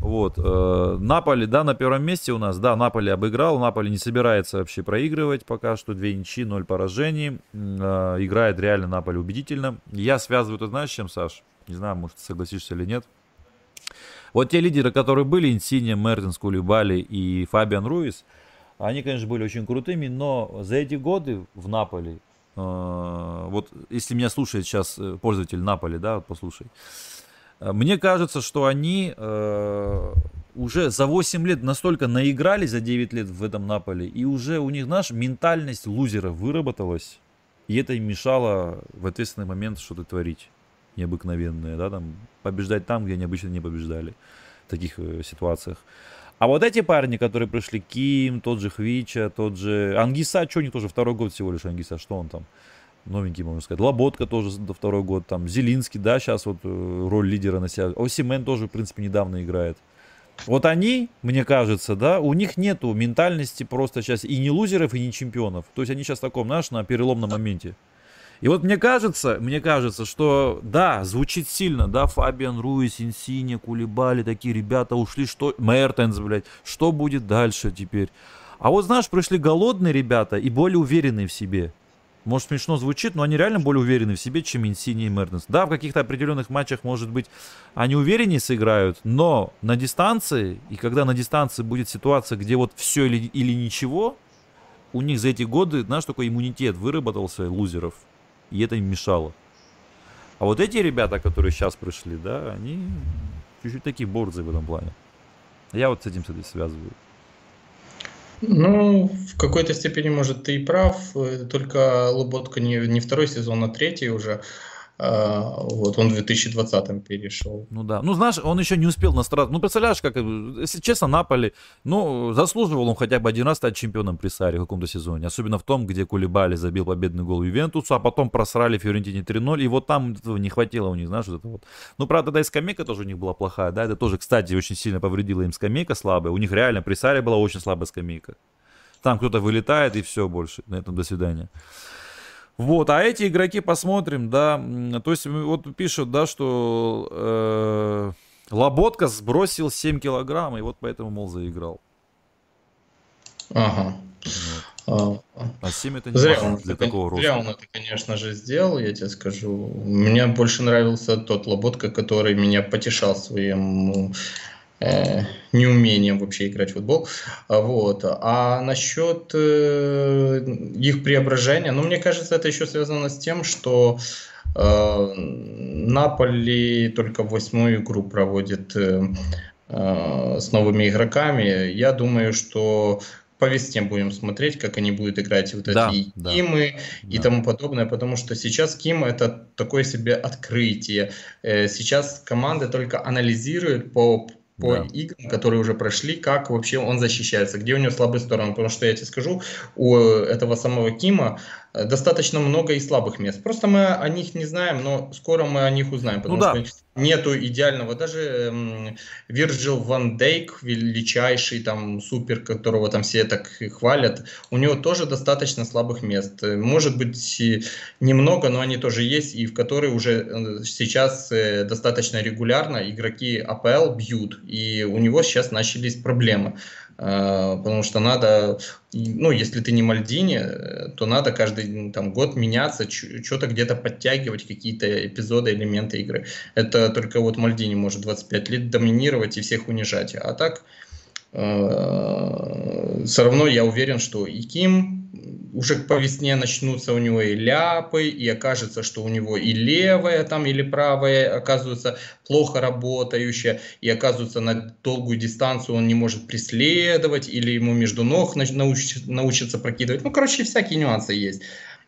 Вот. Э, Наполи, да, на первом месте у нас. Да, Наполи обыграл. Наполи не собирается вообще проигрывать пока что. Две ничьи, ноль поражений. Э, играет реально Наполи убедительно. Я связываю это, знаешь, с чем, Саш? Не знаю, может, согласишься или нет. Вот те лидеры, которые были, Инсини, Мертинс, Кулибали и Фабиан Руис, они, конечно, были очень крутыми, но за эти годы в Наполи, э, вот если меня слушает сейчас пользователь Наполи, да, вот послушай, мне кажется, что они э, уже за 8 лет настолько наигрались за 9 лет в этом Наполе, и уже у них, знаешь, ментальность лузера выработалась, и это им мешало в ответственный момент что-то творить необыкновенное, да, там, побеждать там, где они обычно не побеждали в таких э, ситуациях. А вот эти парни, которые пришли, Ким, тот же Хвича, тот же... Ангиса, что у них тоже второй год всего лишь Ангиса, что он там? Новенький, можно сказать. Лоботка тоже до второй год. Там Зелинский, да, сейчас вот э, роль лидера на себя. Осимен тоже, в принципе, недавно играет. Вот они, мне кажется, да, у них нету ментальности просто сейчас и не лузеров, и не чемпионов. То есть они сейчас в таком, знаешь, на переломном моменте. И вот мне кажется, мне кажется, что да, звучит сильно, да, Фабиан Руис, Инсине, Кулибали, такие ребята ушли, что, Мертенс, блядь, что будет дальше теперь? А вот знаешь, пришли голодные ребята и более уверенные в себе. Может смешно звучит, но они реально более уверены в себе, чем Инсини и Мертенс. Да, в каких-то определенных матчах, может быть, они увереннее сыграют, но на дистанции, и когда на дистанции будет ситуация, где вот все или, или ничего, у них за эти годы, знаешь, такой иммунитет выработался лузеров, и это им мешало. А вот эти ребята, которые сейчас пришли, да, они чуть-чуть такие борзые в этом плане. Я вот с этим связываю. Ну, в какой-то степени, может, ты и прав, э, только Лоботка не, не второй сезон, а третий уже. А, вот, он в 2020 перешел. Ну да. Ну, знаешь, он еще не успел настрадать. Ну, представляешь, как, если честно, Наполи, ну, заслуживал он хотя бы один раз стать чемпионом при Саре в каком-то сезоне. Особенно в том, где Кулибали забил победный гол Ювентусу, а потом просрали Фиорентине 3-0, и вот там этого не хватило у них, знаешь, вот это вот. Ну, правда, да и скамейка тоже у них была плохая, да, это тоже, кстати, очень сильно повредила им скамейка слабая. У них реально при Саре была очень слабая скамейка. Там кто-то вылетает, и все больше. На этом до свидания. Вот, а эти игроки посмотрим, да, то есть вот пишут, да, что э, Лоботка сбросил 7 килограмм, и вот поэтому, мол, заиграл. Ага. Вот. А, а 7 это не зря он, для это, такого роста. Зря он это, конечно же, сделал, я тебе скажу. Мне больше нравился тот Лоботка, который меня потешал своим э, неумением вообще играть в футбол. А, вот. А насчет э, их преображения, ну, мне кажется, это еще связано с тем, что э, Наполи только восьмую игру проводит э, э, с новыми игроками. Я думаю, что по весне будем смотреть, как они будут играть вот да, эти да, Кимы да. и тому подобное, потому что сейчас Ким это такое себе открытие. Э, сейчас команды только анализируют по по да. играм, которые уже прошли, как вообще он защищается, где у него слабые стороны. Потому что я тебе скажу, у этого самого Кима достаточно много и слабых мест. Просто мы о них не знаем, но скоро мы о них узнаем, потому ну, да. что нету идеального. Даже Вирджил Ван Дейк, величайший там супер, которого там все так хвалят, у него тоже достаточно слабых мест. Может быть немного, но они тоже есть, и в которые уже э, сейчас э, достаточно регулярно игроки АПЛ бьют, и у него сейчас начались проблемы. А, потому что надо, ну, если ты не Мальдини, то надо каждый там, год меняться, что-то где-то подтягивать, какие-то эпизоды, элементы игры. Это только вот Мальдини может 25 лет доминировать и всех унижать. А так, э, все равно я уверен, что и Ким уже по весне начнутся у него и ляпы, и окажется, что у него и левая там или правая оказывается плохо работающая, и оказывается на долгую дистанцию он не может преследовать, или ему между ног научится, научится прокидывать. Ну, короче, всякие нюансы есть.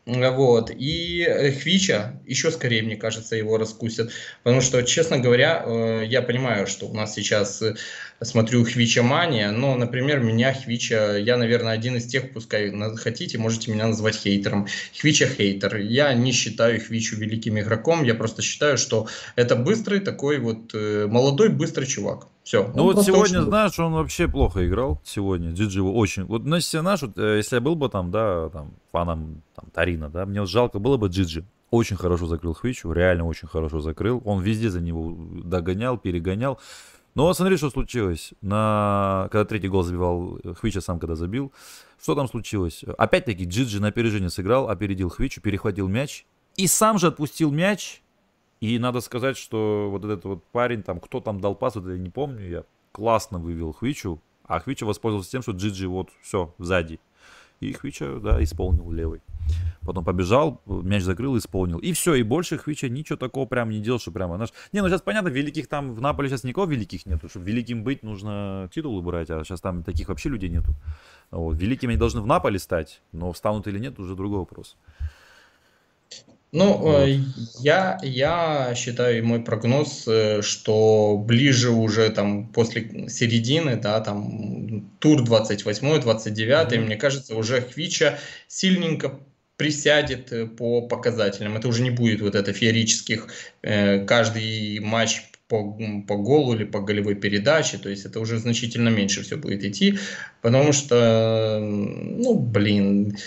Вот. И э, Хвича еще скорее, мне кажется, его раскусят. Потому что, честно говоря, э, я понимаю, что у нас сейчас э, смотрю Хвича мания, но, например, меня Хвича, я, наверное, один из тех, пускай хотите, можете меня назвать хейтером. Хвича хейтер. Я не считаю Хвичу великим игроком, я просто считаю, что это быстрый такой вот молодой быстрый чувак. Все. Ну вот сегодня, очень... знаешь, он вообще плохо играл сегодня. Джиджи очень. Вот, если, знаешь, вот, если я был бы там, да, там, фаном там, Тарина, да, мне жалко было бы Джиджи. Очень хорошо закрыл Хвичу, реально очень хорошо закрыл. Он везде за него догонял, перегонял. Но вот смотри, что случилось. На... Когда третий гол забивал Хвича, сам когда забил. Что там случилось? Опять-таки Джиджи на опережение сыграл, опередил Хвичу, перехватил мяч. И сам же отпустил мяч. И надо сказать, что вот этот вот парень, там, кто там дал пас, вот я не помню, я классно вывел Хвичу. А Хвича воспользовался тем, что Джиджи вот все, сзади. И Хвича, да, исполнил левый. Потом побежал, мяч закрыл, исполнил. И все, и больше Хвича ничего такого прям не делал, что прямо наш. Не, ну сейчас понятно, великих там в Наполе сейчас никого великих нету. Чтобы великим быть, нужно титулы брать, а сейчас там таких вообще людей нету. Вот. Великими они должны в Наполе стать, но встанут или нет, уже другой вопрос. Ну, вот. Э, я, я считаю, и мой прогноз, э, что ближе уже там после середины, да, там тур 28 29 mm-hmm. мне кажется, уже Хвича сильненько присядет э, по показателям. Это уже не будет вот это феерических э, каждый матч по, по голу или по голевой передаче, то есть это уже значительно меньше все будет идти, потому что, ну, блин,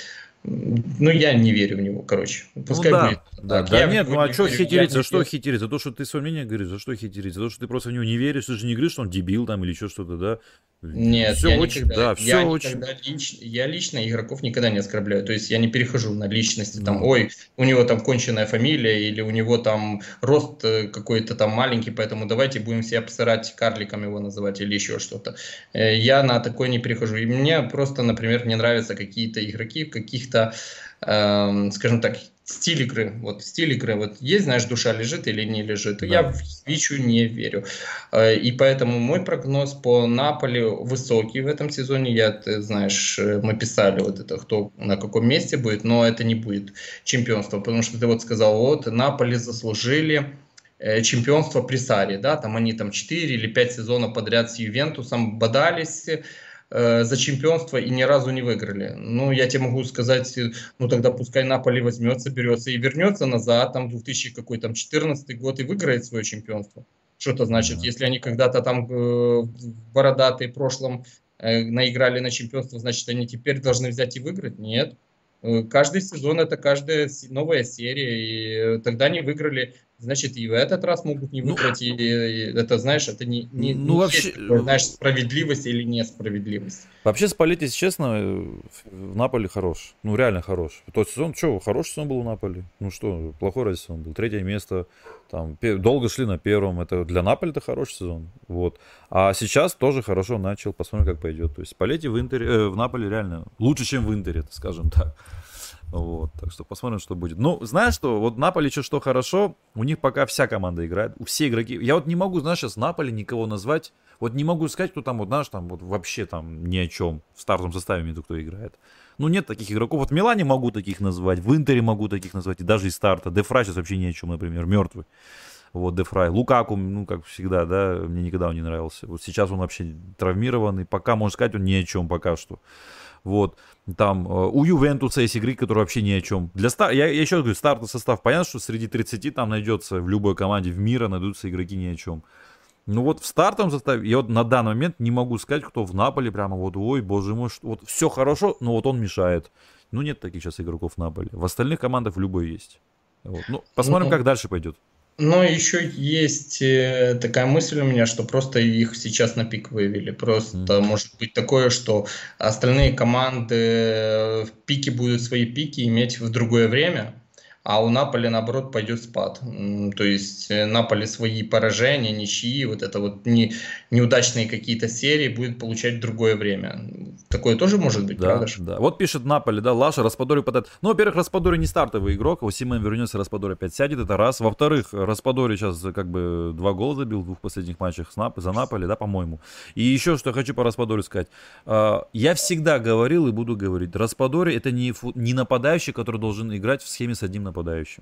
ну, я не верю в него, короче. Пускай ну, да, будет. Да, да, нет, ну а что хитерить? За что хитерить? За то, что ты свое мнение говоришь, за что хитерить? За то, что ты просто в него не веришь, ты же не говоришь, что он дебил там или еще что-то, да? Нет, все я очень, никогда, да, все я очень. Никогда лич, я лично игроков никогда не оскорбляю. То есть я не перехожу на личности, там, mm. ой, у него там конченная фамилия, или у него там рост э, какой-то там маленький, поэтому давайте будем себя посырать карликом его называть или еще что-то. Э, я на такое не перехожу. И мне просто, например, не нравятся какие-то игроки в каких-то, э, скажем так, стиль игры. Вот стиль игры. Вот есть, знаешь, душа лежит или не лежит. Да. Я в Вичу не верю. Э, и поэтому мой прогноз по Наполе высокий в этом сезоне. Я, ты знаешь, э, мы писали вот это, кто на каком месте будет, но это не будет чемпионство. Потому что ты вот сказал, вот, Наполе заслужили э, чемпионство при Саре, да, там они там 4 или 5 сезонов подряд с Ювентусом бодались, Э, за чемпионство и ни разу не выиграли. Ну, я тебе могу сказать, ну тогда пускай Наполи возьмется, берется и вернется назад, там 2000 какой там 14 год и выиграет свое чемпионство. Что это значит, mm-hmm. если они когда-то там э, бородатые в прошлом э, наиграли на чемпионство, значит они теперь должны взять и выиграть? Нет. Э, каждый сезон это каждая новая серия, и тогда они выиграли значит, и в этот раз могут не выиграть. Ну, и, и это, знаешь, это не, не, ну, не вообще, есть, такое, знаешь, справедливость или несправедливость. Вообще, Спалетти, если честно, в Наполе хорош. Ну, реально хорош. Тот сезон, что, хороший сезон был у Наполи. Ну что, плохой раз сезон был. Третье место. Там, долго шли на первом. Это для Наполи это хороший сезон. Вот. А сейчас тоже хорошо начал. Посмотрим, как пойдет. То есть Спалетти в, Интере, э, в Наполе реально лучше, чем в Интере, скажем так. Вот, так что посмотрим, что будет. Ну, знаешь что, вот Наполи что, что хорошо, у них пока вся команда играет, у все игроки. Я вот не могу, знаешь, сейчас Наполи никого назвать, вот не могу сказать, кто там, вот, знаешь, там вот вообще там ни о чем в стартовом составе между кто играет. Ну, нет таких игроков. Вот Милане могу таких назвать, в Интере могу таких назвать, и даже из старта. Дефра сейчас вообще ни о чем, например, мертвый. Вот, Дефрай. Лукаку, ну, как всегда, да, мне никогда он не нравился. Вот сейчас он вообще травмированный. Пока, можно сказать, он ни о чем пока что. Вот. Там э, у Ювентуса есть игры, которые вообще ни о чем. Для стар... я, я еще говорю, стартовый состав. Понятно, что среди 30 там найдется в любой команде в мира найдутся игроки ни о чем. Ну вот в стартовом составе, я вот на данный момент не могу сказать, кто в Наполе прямо вот, ой, боже мой, что, вот все хорошо, но вот он мешает. Ну нет таких сейчас игроков в Наполе. В остальных командах в любой есть. Вот. Ну, посмотрим, ну, как дальше пойдет. Но еще есть э, такая мысль у меня, что просто их сейчас на пик вывели. Просто mm-hmm. может быть такое, что остальные команды в пике будут свои пики иметь в другое время, а у Наполи, наоборот, пойдет спад. То есть э, Наполи свои поражения, ничьи, вот это вот не, неудачные какие-то серии будет получать в другое время. Такое тоже может быть, да, правда? Да. Вот пишет Наполи, да, Лаша, Распадори подает. Ну, во-первых, Распадори не стартовый игрок, у Симен вернется, Распадори опять сядет, это раз. Во-вторых, Распадори сейчас как бы два гола забил в двух последних матчах с Нап- за Наполи, да, по-моему. И еще, что я хочу по Распадори сказать. А, я всегда говорил и буду говорить, Распадори это не, фу- не нападающий, который должен играть в схеме с одним нападающим.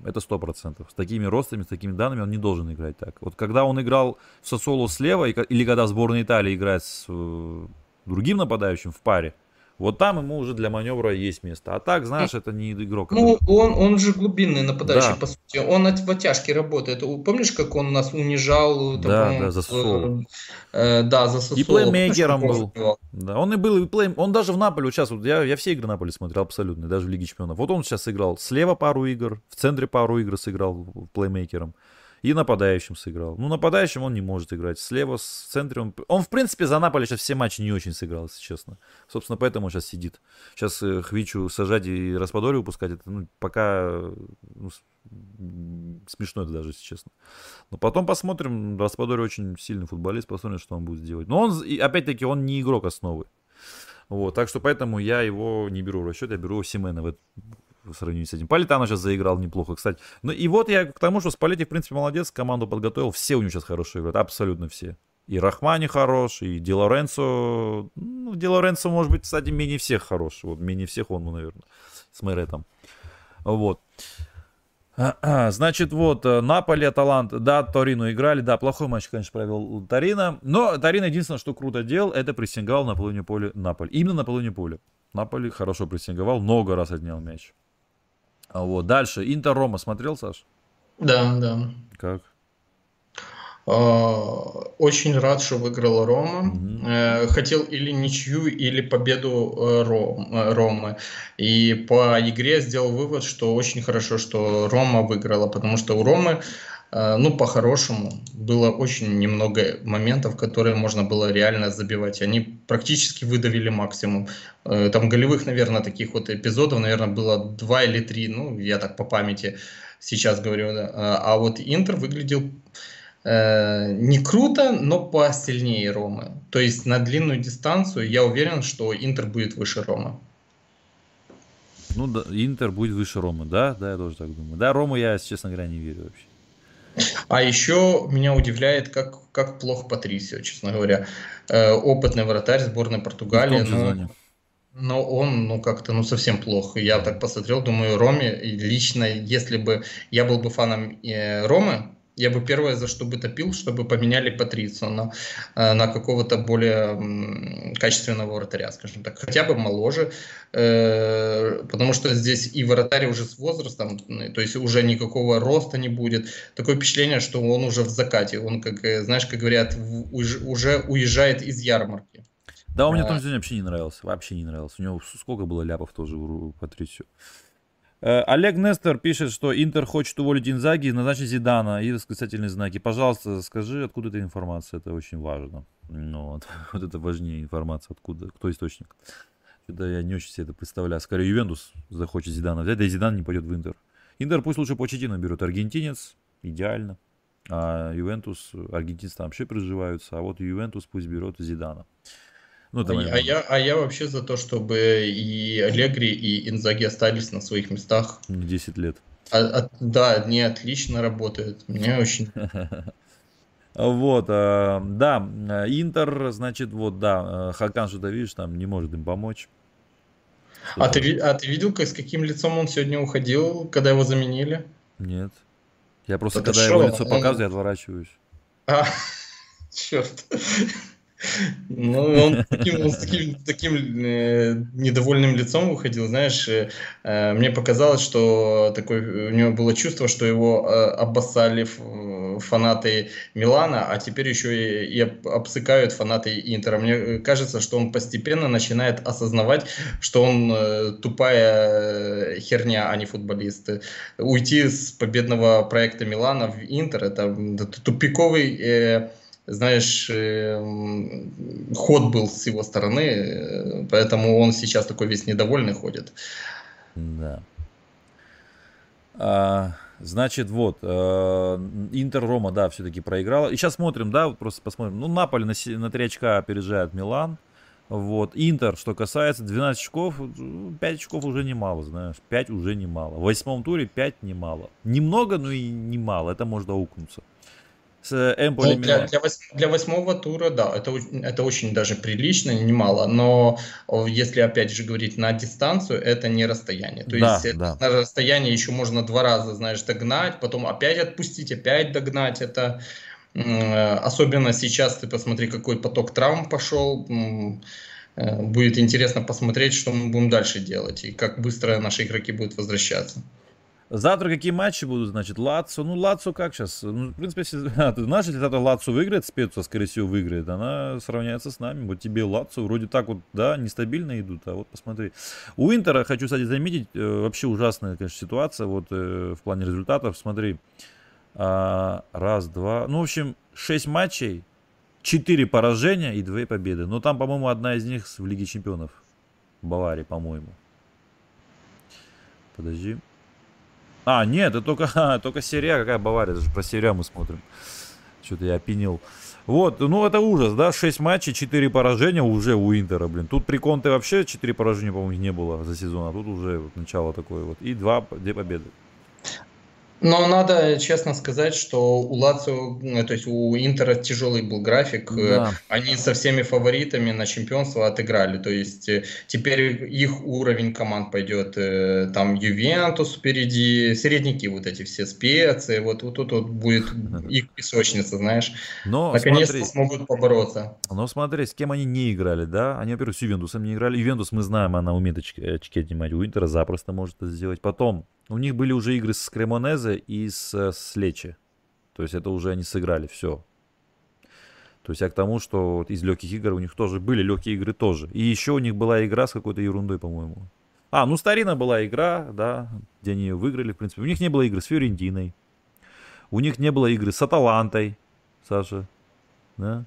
Это сто процентов. С такими ростами, с такими данными он не должен играть так. Вот когда он играл в Сосоло слева, или когда сборная Италии играет с э, другим нападающим в паре, вот там ему уже для маневра есть место. А так, знаешь, это не игрок. Ну, он, он же глубинный нападающий, да. по сути. Он от оттяжки работает. Помнишь, как он нас унижал? Да, да, за Сосоло. Э, да, за Сосоло. И плеймейкером был. Да, он и был, и плей... Он даже в Наполе, вот сейчас, вот я, я все игры Наполи смотрел абсолютно, даже в Лиге Чемпионов. Вот он сейчас сыграл слева пару игр, в центре пару игр сыграл плеймейкером и нападающим сыграл. Ну, нападающим он не может играть. Слева, в центре он... Он, в принципе, за Наполе сейчас все матчи не очень сыграл, если честно. Собственно, поэтому сейчас сидит. Сейчас э, Хвичу сажать и Распадори выпускать, это ну, пока ну, смешно это даже, если честно. Но потом посмотрим. Распадори очень сильный футболист, посмотрим, что он будет делать. Но он, опять-таки, он не игрок основы. Вот, так что поэтому я его не беру в расчет, я беру Симена в, в сравнении с этим. Политано сейчас заиграл неплохо, кстати. Ну и вот я к тому, что Спалетти, в принципе, молодец, команду подготовил. Все у него сейчас хорошие играют, абсолютно все. И Рахмани хорош, и Ди Лоренцо. Ну, Ди Лоренцо, может быть, кстати, менее всех хорош. Вот менее всех он, наверное, с Мэретом. Вот. Значит, вот, э, Наполе, Аталант, да, Торино играли, да, плохой матч, конечно, провел Торино, но Торино единственное, что круто делал, это прессинговал на половине поля Наполе, именно на половине поля. Наполе хорошо прессинговал, много раз отнял мяч. А вот, дальше. Интер Рома смотрел, Саш? Да, да. Как? Очень рад, что выиграла Рома. Угу. Хотел или ничью, или победу э, Ромы. И по игре сделал вывод, что очень хорошо, что Рома выиграла, потому что у Ромы ну, по-хорошему, было очень немного моментов, которые можно было реально забивать. Они практически выдавили максимум. Там голевых, наверное, таких вот эпизодов, наверное, было два или три, ну, я так по памяти сейчас говорю. Да. А вот Интер выглядел Э, не круто, но посильнее Ромы. То есть на длинную дистанцию я уверен, что Интер будет выше Ромы. Ну, да, Интер будет выше Ромы, да? Да, я тоже так думаю. Да, Рому я, честно говоря, не верю вообще. А еще меня удивляет, как, как плохо Патрисио, честно говоря. Э, опытный вратарь сборной Португалии. Но, но он, ну, как-то, ну, совсем плохо. Я так посмотрел, думаю, Роме, лично, если бы я был бы фаном э, Ромы, я бы первое, за что бы топил, чтобы поменяли Патрицу на, э, на какого-то более качественного вратаря, скажем так, хотя бы моложе, э, потому что здесь и вратарь уже с возрастом, то есть уже никакого роста не будет. Такое впечатление, что он уже в закате, он, как, э, знаешь, как говорят, уже уезжает из ярмарки. Да, он мне там сегодня вообще не нравился, вообще не нравился. У него сколько было ляпов тоже у Патрисио. Э, Олег Нестер пишет, что Интер хочет уволить Инзаги и назначить Зидана и восклицательные знаки. Пожалуйста, скажи, откуда эта информация, это очень важно. Ну, вот, вот это важнее информация, откуда, кто источник. Это я не очень себе это представляю. Скорее, Ювентус захочет Зидана взять, да и Зидан не пойдет в Интер. Интер пусть лучше Почетина берет. Аргентинец, идеально. А Ювентус, аргентинцы там вообще приживаются, а вот Ювентус пусть берет Зидана. Ну, там, а, я, а я вообще за то, чтобы и Аллегри, и Инзаги остались на своих местах. 10 лет. А, а, да, они отлично работают. Мне очень... Вот, э, да, Интер, значит, вот, да, Хакан что-то, видишь, там не может им помочь. А ты, а ты видел, с каким лицом он сегодня уходил, когда его заменили? Нет. Я просто, Это когда шо? его лицо показываю, он... я отворачиваюсь. А, черт. Ну, он таким, с таким, таким э, недовольным лицом выходил, знаешь, э, э, мне показалось, что такое, у него было чувство, что его э, обоссали фанаты Милана, а теперь еще и, и обсыкают фанаты Интера. Мне кажется, что он постепенно начинает осознавать, что он э, тупая херня, а не футболист. Уйти с победного проекта Милана в Интер, это, это тупиковый... Э, знаешь, эм, ход был с его стороны, э, поэтому он сейчас такой весь недовольный ходит. Да. А, значит, вот, э, Интер Рома, да, все-таки проиграла. И сейчас смотрим, да, просто посмотрим. Ну, Наполе на, на 3 очка опережает Милан. Вот, Интер, что касается 12 очков, 5 очков уже немало, знаешь, 5 уже немало. В восьмом туре 5 немало. Немного, но и немало, это можно аукнуться с Эмполи. Ну, для, для, вось, для восьмого тура, да, это, это очень даже прилично, немало, но если опять же говорить на дистанцию, это не расстояние. То да, есть да. на расстояние еще можно два раза, знаешь, догнать, потом опять отпустить, опять догнать. Это особенно сейчас, ты посмотри, какой поток травм пошел. Э, будет интересно посмотреть, что мы будем дальше делать и как быстро наши игроки будут возвращаться. Завтра какие матчи будут, значит, Лацо. Ну, Лацо как сейчас? Ну, в принципе, если, а, ты знаешь, если завтра Лацо выиграет, Спецу, скорее всего, выиграет, она сравняется с нами. Вот тебе Лацо, вроде так вот, да, нестабильно идут, а вот посмотри. У Интера, хочу, кстати, заметить, э, вообще ужасная, конечно, ситуация вот э, в плане результатов. Смотри, а, раз, два, ну, в общем, шесть матчей, четыре поражения и две победы. Но там, по-моему, одна из них в Лиге Чемпионов. Баварии, по-моему. Подожди. А, нет, это только, а, только серия, какая Бавария, даже про серию мы смотрим. Что-то я опенил. Вот, ну это ужас, да, 6 матчей, 4 поражения уже у Интера, блин. Тут при Конте вообще 4 поражения, по-моему, не было за сезон, а тут уже начало такое вот. И 2, 2 победы. Но надо честно сказать, что у Лацио, ну, то есть у Интера тяжелый был график. Да. Они со всеми фаворитами на чемпионство отыграли. То есть э, теперь их уровень команд пойдет. Э, там Ювентус впереди, средники вот эти все специи. Вот, вот тут вот, вот будет их песочница, знаешь. Но Наконец-то смогут побороться. Но смотри, с кем они не играли, да? Они, во-первых, с Ювентусом не играли. Ювентус, мы знаем, она умеет очки, очки отнимать. У Интера запросто может это сделать. Потом у них были уже игры с Кремонезе и с, с Лечи. То есть это уже они сыграли, все. То есть я к тому, что из легких игр у них тоже были легкие игры тоже. И еще у них была игра с какой-то ерундой, по-моему. А, ну Старина была игра, да, где они ее выиграли, в принципе. У них не было игры с Фиорентиной. У них не было игры с Аталантой, Саша. Да?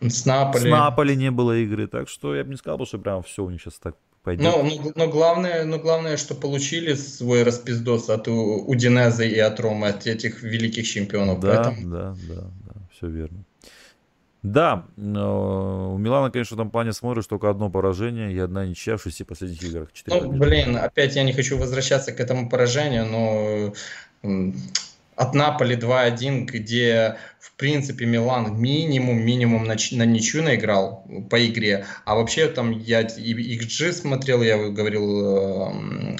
С Наполи. С Наполи не было игры. Так что я бы не сказал, что прям все у них сейчас так пойдет. Но, но, но, главное, но главное, что получили свой распиздос от Удинеза и от Ромы, от этих великих чемпионов. Да, Поэтому... да, да, да, все верно. Да, у Милана, конечно, в этом плане смотришь только одно поражение и одна ничья в шести последних играх. Ну, блин, опять я не хочу возвращаться к этому поражению, но от Наполи 2-1, где в принципе, Милан минимум, минимум на, на ничью наиграл по игре. А вообще там я XG смотрел, я говорил,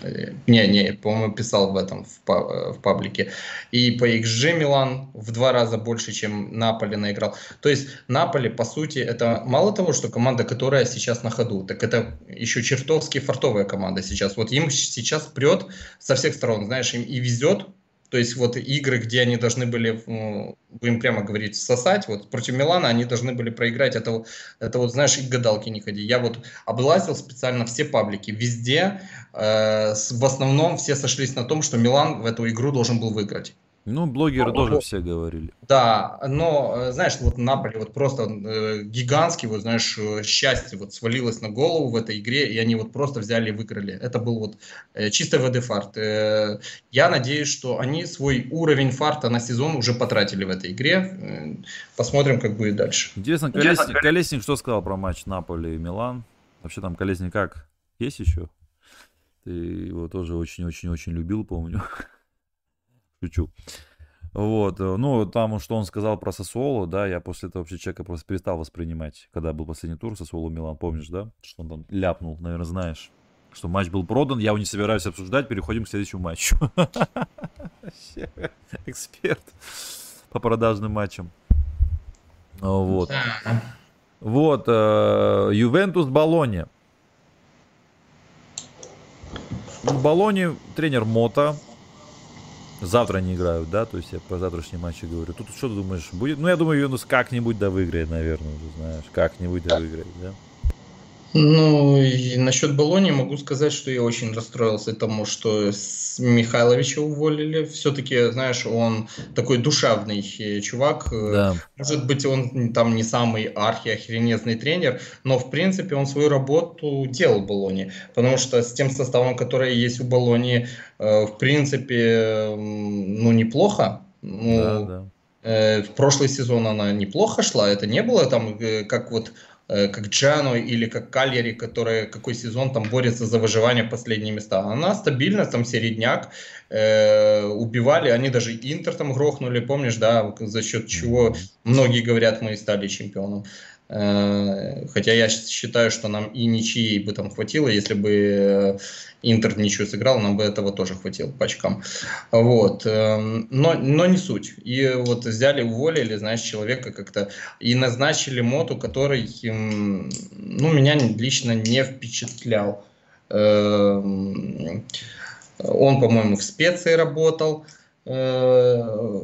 э, не, не, по-моему, писал в этом, в, в паблике. И по XG Милан в два раза больше, чем Наполи наиграл. То есть Наполи, по сути, это мало того, что команда, которая сейчас на ходу, так это еще чертовски фартовая команда сейчас. Вот им сейчас прет со всех сторон, знаешь, им и везет, то есть вот игры, где они должны были, будем прямо говорить, сосать, вот против Милана они должны были проиграть. Это, это вот, знаешь, и гадалки не ходи. Я вот облазил специально все паблики. Везде, э, в основном все сошлись на том, что Милан в эту игру должен был выиграть. Ну, блогеры тоже вот, все говорили. Да, но, э, знаешь, вот Наполе вот просто э, гигантский, вот, знаешь, э, счастье вот свалилось на голову в этой игре, и они вот просто взяли и выиграли. Это был вот э, чистой воды фарт. Э, я надеюсь, что они свой уровень фарта на сезон уже потратили в этой игре. Э, посмотрим, как будет дальше. Интересно, Колесник, Колесник что сказал про матч Наполе и Милан? Вообще там Колесник как? Есть еще? Ты его тоже очень-очень-очень любил, помню. Шучу. Вот, э, ну, там, что он сказал про Сосоло, да, я после этого вообще человека просто перестал воспринимать, когда был последний тур Сосоло Милан, помнишь, да, что он там ляпнул, наверное, знаешь, что матч был продан, я его не собираюсь обсуждать, переходим к следующему матчу. Эксперт по продажным матчам. Вот. Вот, э, Ювентус Болоне. В Болоне тренер Мота, Завтра они играют, да? То есть я по завтрашней матче говорю. Тут что ты думаешь, будет? Ну, я думаю, Юнус как-нибудь да выиграет, наверное, уже знаешь. Как-нибудь да выиграет, да? Ну, и насчет Болони могу сказать, что я очень расстроился тому, что Михайловича уволили. Все-таки, знаешь, он такой душевный э, чувак. Э, да. Может быть, он там не самый архиохренезный тренер, но, в принципе, он свою работу делал в Болоне. Потому что с тем составом, который есть у Болони, э, в принципе, ну, неплохо. Ну, да, да. В прошлый сезон она неплохо шла, это не было там, как вот как Джану или как Кальяри, которые какой сезон там борются за выживание в последние места. Она стабильна, там середняк, э, убивали, они даже Интер там грохнули, помнишь, да, за счет чего многие говорят, мы стали чемпионом. Э, хотя я считаю, что нам и ничьи бы там хватило, если бы э, Интер ничего сыграл, нам бы этого тоже хватило по очкам. Вот. Эм, но, но не суть. И вот взяли, уволили, знаешь, человека как-то и назначили Моту, который, ну, меня лично не впечатлял. Эм, он, по-моему, в специи работал. Э,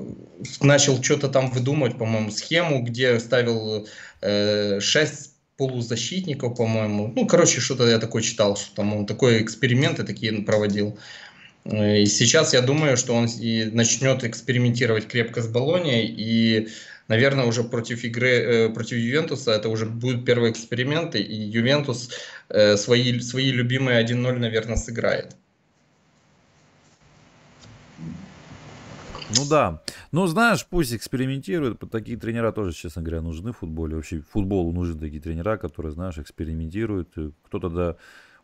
начал что-то там выдумывать, по-моему, схему, где ставил э, 6 полузащитников, по-моему. Ну, короче, что-то я такое читал, что там он такой эксперименты такие проводил. Э, и сейчас я думаю, что он и начнет экспериментировать крепко с Болонией, и, наверное, уже против игры, э, против Ювентуса это уже будут первые эксперименты, и Ювентус э, свои, свои любимые 1-0, наверное, сыграет. Ну да. Ну, знаешь, пусть экспериментируют. Такие тренера тоже, честно говоря, нужны в футболе. Вообще, футболу нужны такие тренера, которые, знаешь, экспериментируют. Кто-то да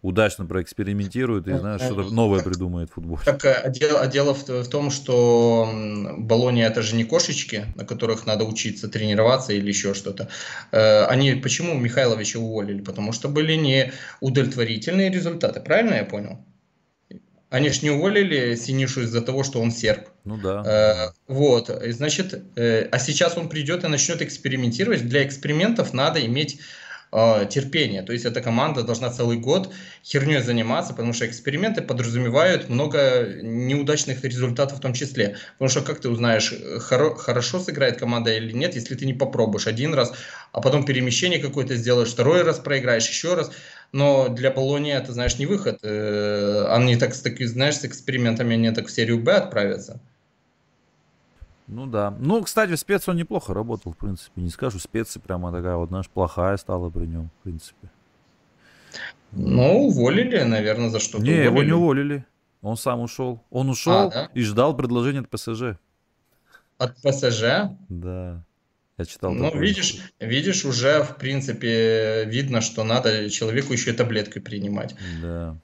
удачно проэкспериментирует и, знаешь, что-то новое придумает футбол. Так, а дело, а дело в, в том, что Болония это же не кошечки, на которых надо учиться тренироваться или еще что-то. Э, они почему Михайловича уволили? Потому что были не удовлетворительные результаты. Правильно я понял? Они ж не уволили Синишу из-за того, что он серб. Ну да. Э, вот, значит, э, а сейчас он придет и начнет экспериментировать. Для экспериментов надо иметь э, терпение. То есть эта команда должна целый год херней заниматься, потому что эксперименты подразумевают много неудачных результатов в том числе. Потому что как ты узнаешь, хоро- хорошо сыграет команда или нет, если ты не попробуешь один раз, а потом перемещение какое-то сделаешь, второй раз проиграешь, еще раз. Но для Болони это, знаешь, не выход. Они так, знаешь, с экспериментами они так в серию Б отправятся. Ну да. Ну, кстати, спец он неплохо работал, в принципе. Не скажу, спецы прямо такая вот, знаешь, плохая стала при нем, в принципе. Ну, уволили, наверное, за что-то. Не, уволили. его не уволили. Он сам ушел. Он ушел а, да? и ждал предложения от ПСЖ. От ПСЖ? Да. Я читал. Ну, видишь, видишь, уже, в принципе, видно, что надо человеку еще и таблетки принимать. Да.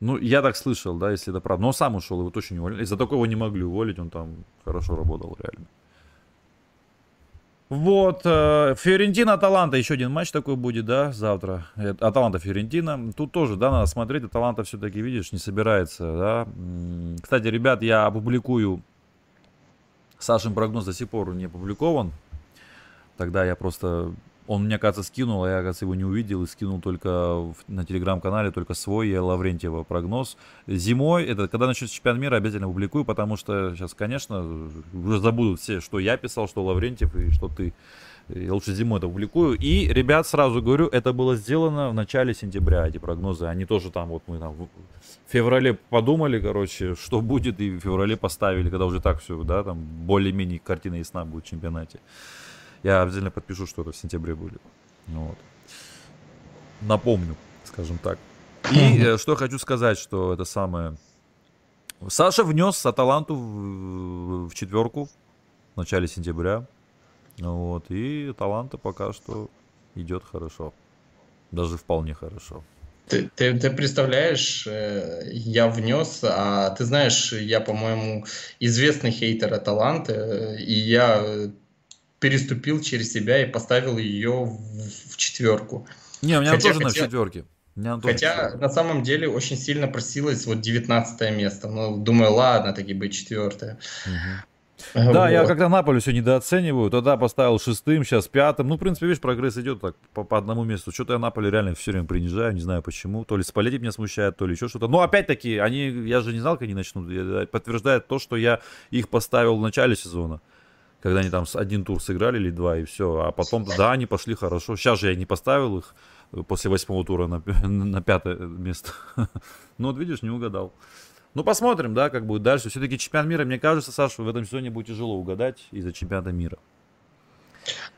Ну, я так слышал, да, если это правда. Но сам ушел, его точно не уволили. Из-за такого не могли уволить, он там хорошо работал, реально. Вот, э, Фиорентина Аталанта, еще один матч такой будет, да, завтра. Аталанта Фиорентина. Тут тоже, да, надо смотреть. Аталанта все-таки, видишь, не собирается, да. Кстати, ребят, я опубликую Сашин прогноз до сих пор не опубликован. Тогда я просто он мне, кажется, скинул, а я, кажется, его не увидел и скинул только на телеграм-канале, только свой, я Лаврентьева прогноз. Зимой, это когда начнется чемпионат мира, обязательно публикую, потому что сейчас, конечно, уже забудут все, что я писал, что Лаврентьев и что ты. Я лучше зимой это публикую. И, ребят, сразу говорю, это было сделано в начале сентября, эти прогнозы. Они тоже там, вот мы там в феврале подумали, короче, что будет, и в феврале поставили, когда уже так все, да, там более-менее картина ясна будет в чемпионате. Я обязательно подпишу, что это в сентябре будет. Вот. Напомню, скажем так. И э, что я хочу сказать, что это самое... Саша внес Аталанту в, в четверку в начале сентября. Вот. И Аталанта пока что идет хорошо. Даже вполне хорошо. Ты, ты, ты представляешь, э, я внес, а ты знаешь, я, по-моему, известный хейтер Аталанты, э, и я переступил через себя и поставил ее в, в четверку. Не, у меня хотя, тоже хотя, на четверке. Хотя на самом деле очень сильно просилось вот 19 место. Ну, думаю, ладно, таки быть четвертое. Угу. Да, вот. я когда Наполе все недооцениваю, тогда поставил шестым, сейчас пятым. Ну, в принципе, видишь, прогресс идет так по, по одному месту. Что-то я Наполе реально все время принижаю, не знаю почему. То ли Спалетти меня смущает, то ли еще что-то. Но опять-таки, они, я же не знал, как они начнут. Подтверждает то, что я их поставил в начале сезона когда они там один тур сыграли или два, и все. А потом, да, они пошли хорошо. Сейчас же я не поставил их э, после восьмого тура на, на пятое место. Ну, вот видишь, не угадал. Ну, посмотрим, да, как будет дальше. Все-таки чемпион мира, мне кажется, Саша, в этом сезоне будет тяжело угадать из-за чемпионата мира.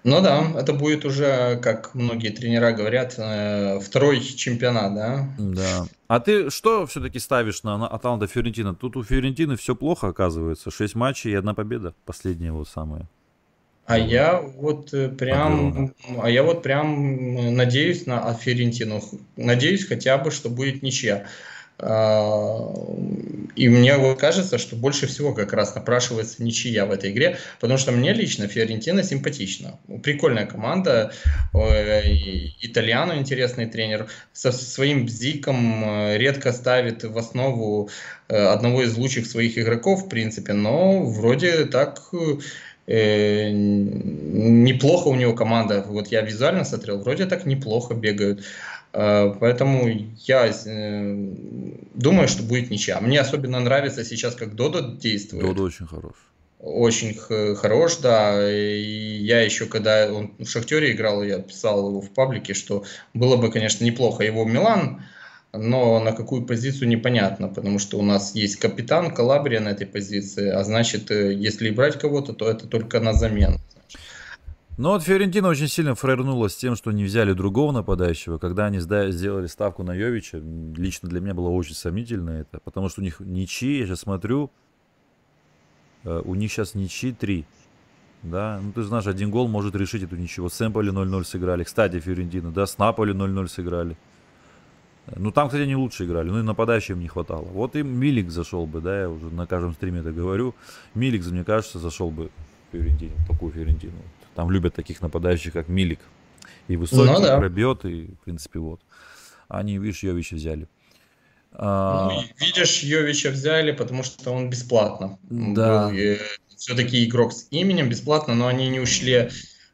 Ну да, это будет уже, как многие тренера говорят, э, второй чемпионат, да? Да. А ты что все-таки ставишь на, Аталанта Фиорентина? Тут у Фиорентины все плохо, оказывается. Шесть матчей и одна победа. Последняя вот самая. А я вот э, прям, а я вот прям надеюсь на Фиорентину. Надеюсь хотя бы, что будет ничья. А, и мне вот кажется, что больше всего как раз напрашивается ничья в этой игре, потому что мне лично Фиорентина симпатична. Прикольная команда, Итальяну интересный тренер, со своим бзиком э, редко ставит в основу э, одного из лучших своих игроков, в принципе, но вроде так э, неплохо у него команда. Вот я визуально смотрел, вроде так неплохо бегают. Э, поэтому я э, думаю, что будет ничья. Мне особенно нравится сейчас, как Додо действует. Додо очень хорош. Очень хорош, да. И я еще, когда он в Шахтере играл, я писал его в паблике, что было бы, конечно, неплохо его Милан, но на какую позицию непонятно, потому что у нас есть капитан Калабрия на этой позиции, а значит, э, если брать кого-то, то это только на замену. Но вот Фиорентина очень сильно фрейрнула с тем, что не взяли другого нападающего. Когда они сделали ставку на Йовича, лично для меня было очень сомнительно это. Потому что у них ничьи, я сейчас смотрю, э, у них сейчас ничьи 3. Да, ну ты знаешь, один гол может решить эту ничего. С Эмполи 0-0 сыграли. Кстати, Фиорентина, да, с Наполи 0-0 сыграли. Ну там, кстати, они лучше играли, ну и нападающим не хватало. Вот и Милик зашел бы, да, я уже на каждом стриме это говорю. Милик, мне кажется, зашел бы Фиорентину, такую Фиорентину. Там любят таких нападающих, как Милик. И высокий, ну, да. пробьет, и, в принципе, вот. Они, видишь, Йовича взяли. А... Ну, видишь, Йовича взяли, потому что он бесплатно. Да. Был, все-таки игрок с именем бесплатно, но они не ушли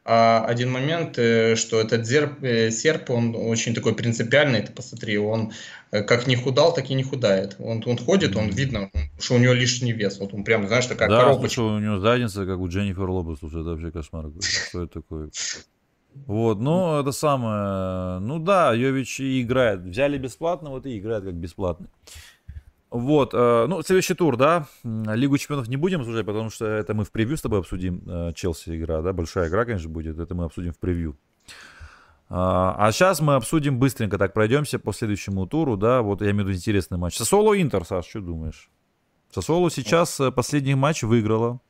один момент, э, что этот зерп, э, серп, он очень такой принципиальный, ты посмотри, он э, как не худал, так и не худает. Он, он ходит, он видно, что у него лишний вес. Вот он прям, знаешь, такая да, коробочка. Слушай, у него задница, как у Дженнифер слушай, это вообще кошмар. Что это такое? Вот, ну, это самое, ну да, Йович и играет. Взяли бесплатно, вот и играет как бесплатный. Вот, э, ну, следующий тур, да, Лигу чемпионов не будем обсуждать, потому что это мы в превью с тобой обсудим, э, Челси игра, да, большая игра, конечно, будет, это мы обсудим в превью. А сейчас мы обсудим быстренько, так пройдемся по следующему туру, да, вот я имею в виду интересный матч. Сосоло Интер, Саш, что думаешь? Сосоло сейчас э, последний матч выиграла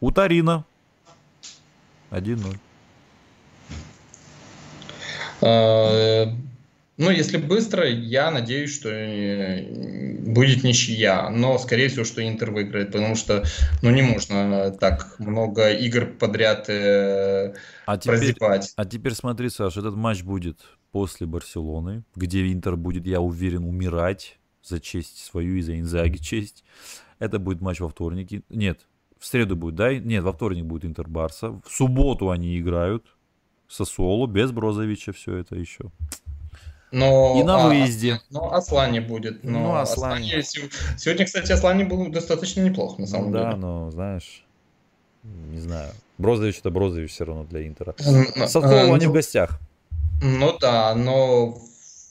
у Тарина 1-0. Ну, если быстро, я надеюсь, что э, будет ничья. Но, скорее всего, что Интер выиграет, потому что, ну, не можно так много игр подряд э, а прозевать. Теперь, а теперь смотри, Саша, этот матч будет после Барселоны, где Интер будет, я уверен, умирать за честь свою и за Инзаги честь. Это будет матч во вторник. Нет, в среду будет, да? Нет, во вторник будет Интер-Барса. В субботу они играют. Сосоло, без Брозовича все это еще. Но, и на а, выезде. Но Аслани будет. Но ну, Аслани. Аслани. Сегодня, кстати, Аслани был достаточно неплохо, на самом ну, деле. Да, но, знаешь, не знаю. Брозович это Брозович все равно для Интера. Соколу они в гостях. Ну да, но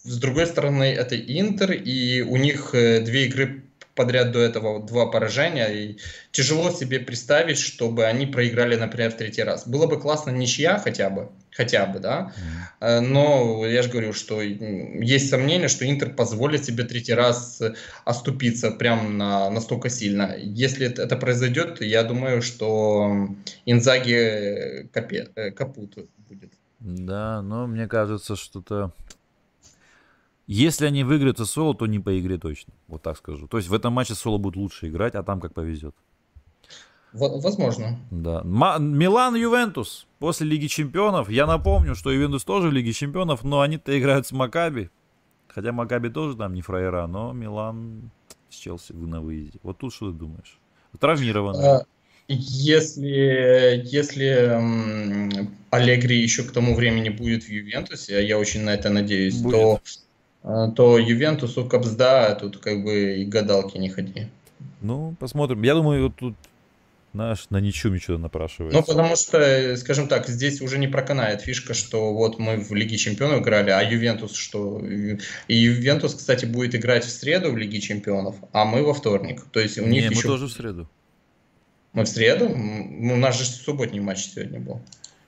с другой стороны, это Интер, и у них э, две игры подряд до этого два поражения, и тяжело себе представить, чтобы они проиграли, например, в третий раз. Было бы классно ничья хотя бы, хотя бы, да, mm. но я же говорю, что есть сомнение, что Интер позволит себе третий раз оступиться прям на, настолько сильно. Если это произойдет, я думаю, что Инзаги капе, э, капут будет. Да, но мне кажется, что-то если они выиграют соло, то не по игре точно. Вот так скажу. То есть в этом матче соло будет лучше играть, а там как повезет. Возможно. Да. Милан Ювентус после Лиги Чемпионов. Я напомню, что Ювентус тоже в Лиге Чемпионов, но они-то играют с Макаби. Хотя Макаби тоже там не фраера, но Милан с Челси на выезде. Вот тут что ты думаешь? Травмированный. А, если, если Аллегри еще к тому времени будет в Ювентусе, а я очень на это надеюсь, будет. то то Ювентусу Кобзда тут как бы и гадалки не ходи. Ну, посмотрим. Я думаю, вот тут наш на ничего ничего напрашивается. Ну, потому что, скажем так, здесь уже не проканает фишка, что вот мы в Лиге Чемпионов играли, а Ювентус что? И Ювентус, кстати, будет играть в среду в Лиге Чемпионов, а мы во вторник. То есть у них не, еще... мы тоже в среду. Мы в среду? У нас же субботний матч сегодня был.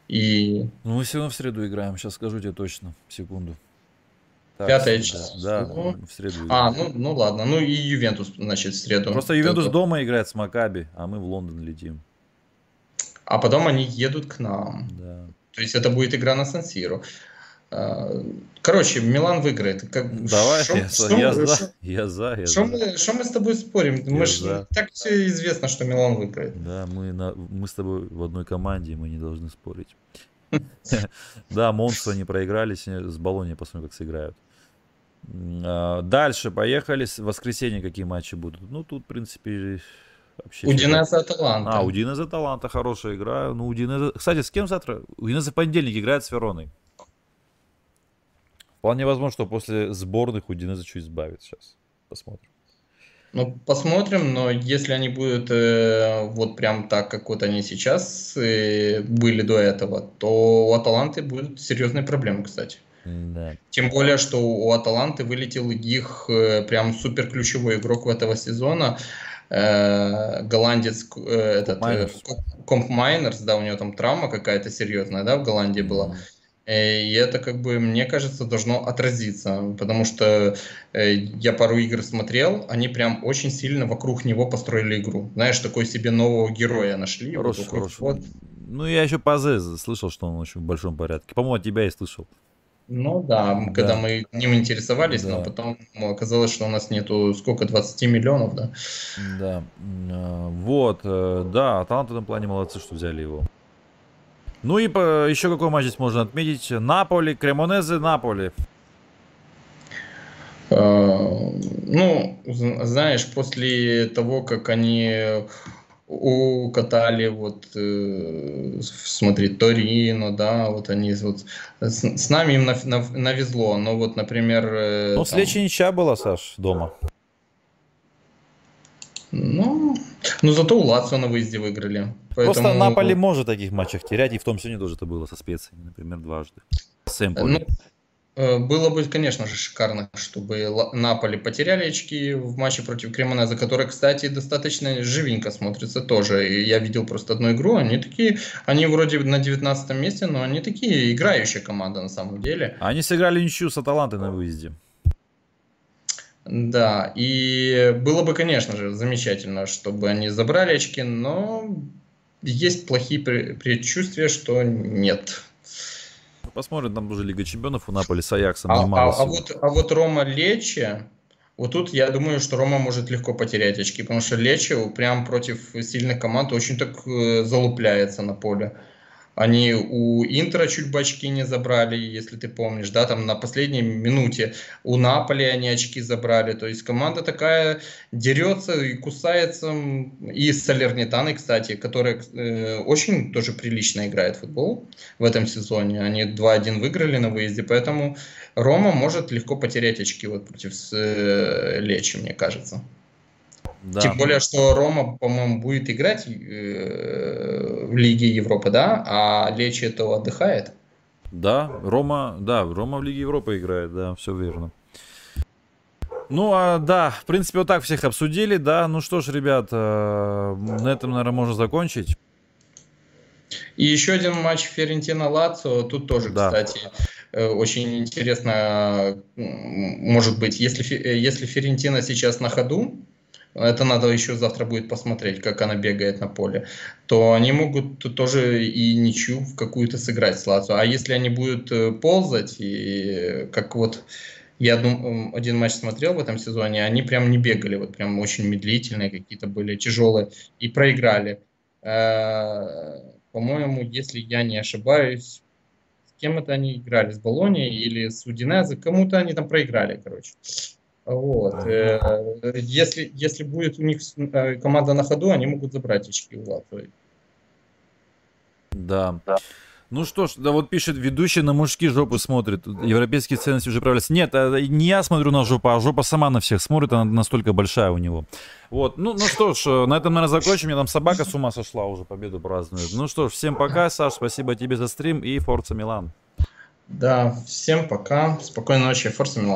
И... Ну, мы все равно в среду играем, сейчас скажу тебе точно, секунду. Так, Пятое число. Да, в среду. А, ну, ну ладно. Ну и Ювентус, значит, в среду. Просто Ювентус Только... дома играет с Макаби, а мы в Лондон летим. А потом они едут к нам. Да. То есть это будет игра на Сан-Сиро. А, короче, Милан выиграет. Как, Давай, шо, я, шо, я, шо, за, я за, я шо за. Мы, шо мы с тобой спорим? Я мы ж, так все известно, что Милан выиграет. Да, мы, на, мы с тобой в одной команде, мы не должны спорить. Да, Монстры не проигрались, с Болонией посмотрим, как сыграют. А, дальше поехали. В воскресенье какие матчи будут? Ну, тут, в принципе, вообще... Удинеза Аталанта. А, Удинеза Аталанта хорошая игра. Ну, Удинеза... Кстати, с кем завтра? Удинеза в понедельник играет с Вероной. Вполне возможно, что после сборных Удинеза чуть избавит сейчас. Посмотрим. Ну, посмотрим, но если они будут э, вот прям так, как вот они сейчас э, были до этого, то у Аталанты будут серьезные проблемы, кстати. Да. Тем более, что у Аталанты вылетел их э, прям супер ключевой игрок в этого сезона. Э, голландец э, этот э, Комп Майнерс, да, у него там травма какая-то серьезная, да, в Голландии была. Э, и это, как бы, мне кажется, должно отразиться, потому что э, я пару игр смотрел, они прям очень сильно вокруг него построили игру. Знаешь, такой себе нового героя нашли. Хороший, вот, хороший. Вот. Ну, я еще по ЗЭ слышал, что он очень в большом порядке. По-моему, от тебя и слышал. Ну да, когда да. мы ним интересовались, да. но потом оказалось, что у нас нету сколько, 20 миллионов, да? Да, а, вот, э, да, Аталанта в этом плане молодцы, что взяли его. Ну и по, еще какой матч здесь можно отметить? Наполи, Кремонезе, Наполи. А, ну, знаешь, после того, как они укатали, вот, э, смотри, Торино, да, вот они вот, с, с нами им нав, нав, навезло, но вот, например... Э, ну, с Лечи ничья была, Саш, дома. Ну, ну зато у Лацио на выезде выиграли. Поэтому... Просто Наполи может таких матчах терять, и в том сегодня тоже это было со специями, например, дважды. Ну, э, было бы, конечно же, шикарно, чтобы Наполи потеряли очки в матче против Кремонеза, который, кстати, достаточно живенько смотрится тоже. И я видел просто одну игру, они такие, они вроде на 19 месте, но они такие играющие команда на самом деле. Они сыграли ничью с Аталантой на выезде. Да, и было бы, конечно же, замечательно, чтобы они забрали очки, но есть плохие предчувствия, что нет. Посмотрим, там уже Лига Чемпионов у Наполи с Аяксом. А, а, а, вот, а вот Рома Лечи, вот тут я думаю, что Рома может легко потерять очки, потому что Лечи прям против сильных команд очень так э, залупляется на поле. Они у Интера чуть бы не забрали, если ты помнишь, да, там на последней минуте у Наполи они очки забрали. То есть команда такая дерется и кусается. И с кстати, которая э, очень тоже прилично играет в футбол в этом сезоне. Они 2-1 выиграли на выезде, поэтому Рома может легко потерять очки вот против э, Лечи, мне кажется. Да. Тем более, что Рома, по-моему, будет играть э, в Лиге Европы, да, а Лечи это отдыхает. Да, Рома, да, Рома в Лиге Европы играет, да, все верно. Ну, а, да, в принципе, вот так всех обсудили, да. Ну что ж, ребят, э, на этом, наверное, можно закончить. И еще один матч Ферентина-Лацио. Тут тоже, да. кстати, э, очень интересно, может быть, если, если Ферентина сейчас на ходу, это надо еще завтра будет посмотреть, как она бегает на поле, то они могут тоже и ничью в какую-то сыграть с Лацо. А если они будут э, ползать, и как вот я один матч смотрел в этом сезоне, они прям не бегали, вот прям очень медлительные какие-то были, тяжелые, и проиграли. Э, по-моему, если я не ошибаюсь, с кем это они играли, с Болонией или с Удинезе, кому-то они там проиграли, короче. Вот. Э, если, если будет у них э, команда на ходу, они могут забрать очки у Латвии. Да. да. Ну что ж, да вот пишет, ведущий на мужские жопы смотрит. Европейские ценности уже проявляются. Нет, э, не я смотрю на жопу, а жопа сама на всех смотрит, она настолько большая у него. Вот, ну, ну что ж, на этом, наверное, закончим. У меня там собака с ума сошла уже, победу празднует. Ну что ж, всем пока, Саш, спасибо тебе за стрим и Форца Милан. Да, всем пока, спокойной ночи, Форца Милан.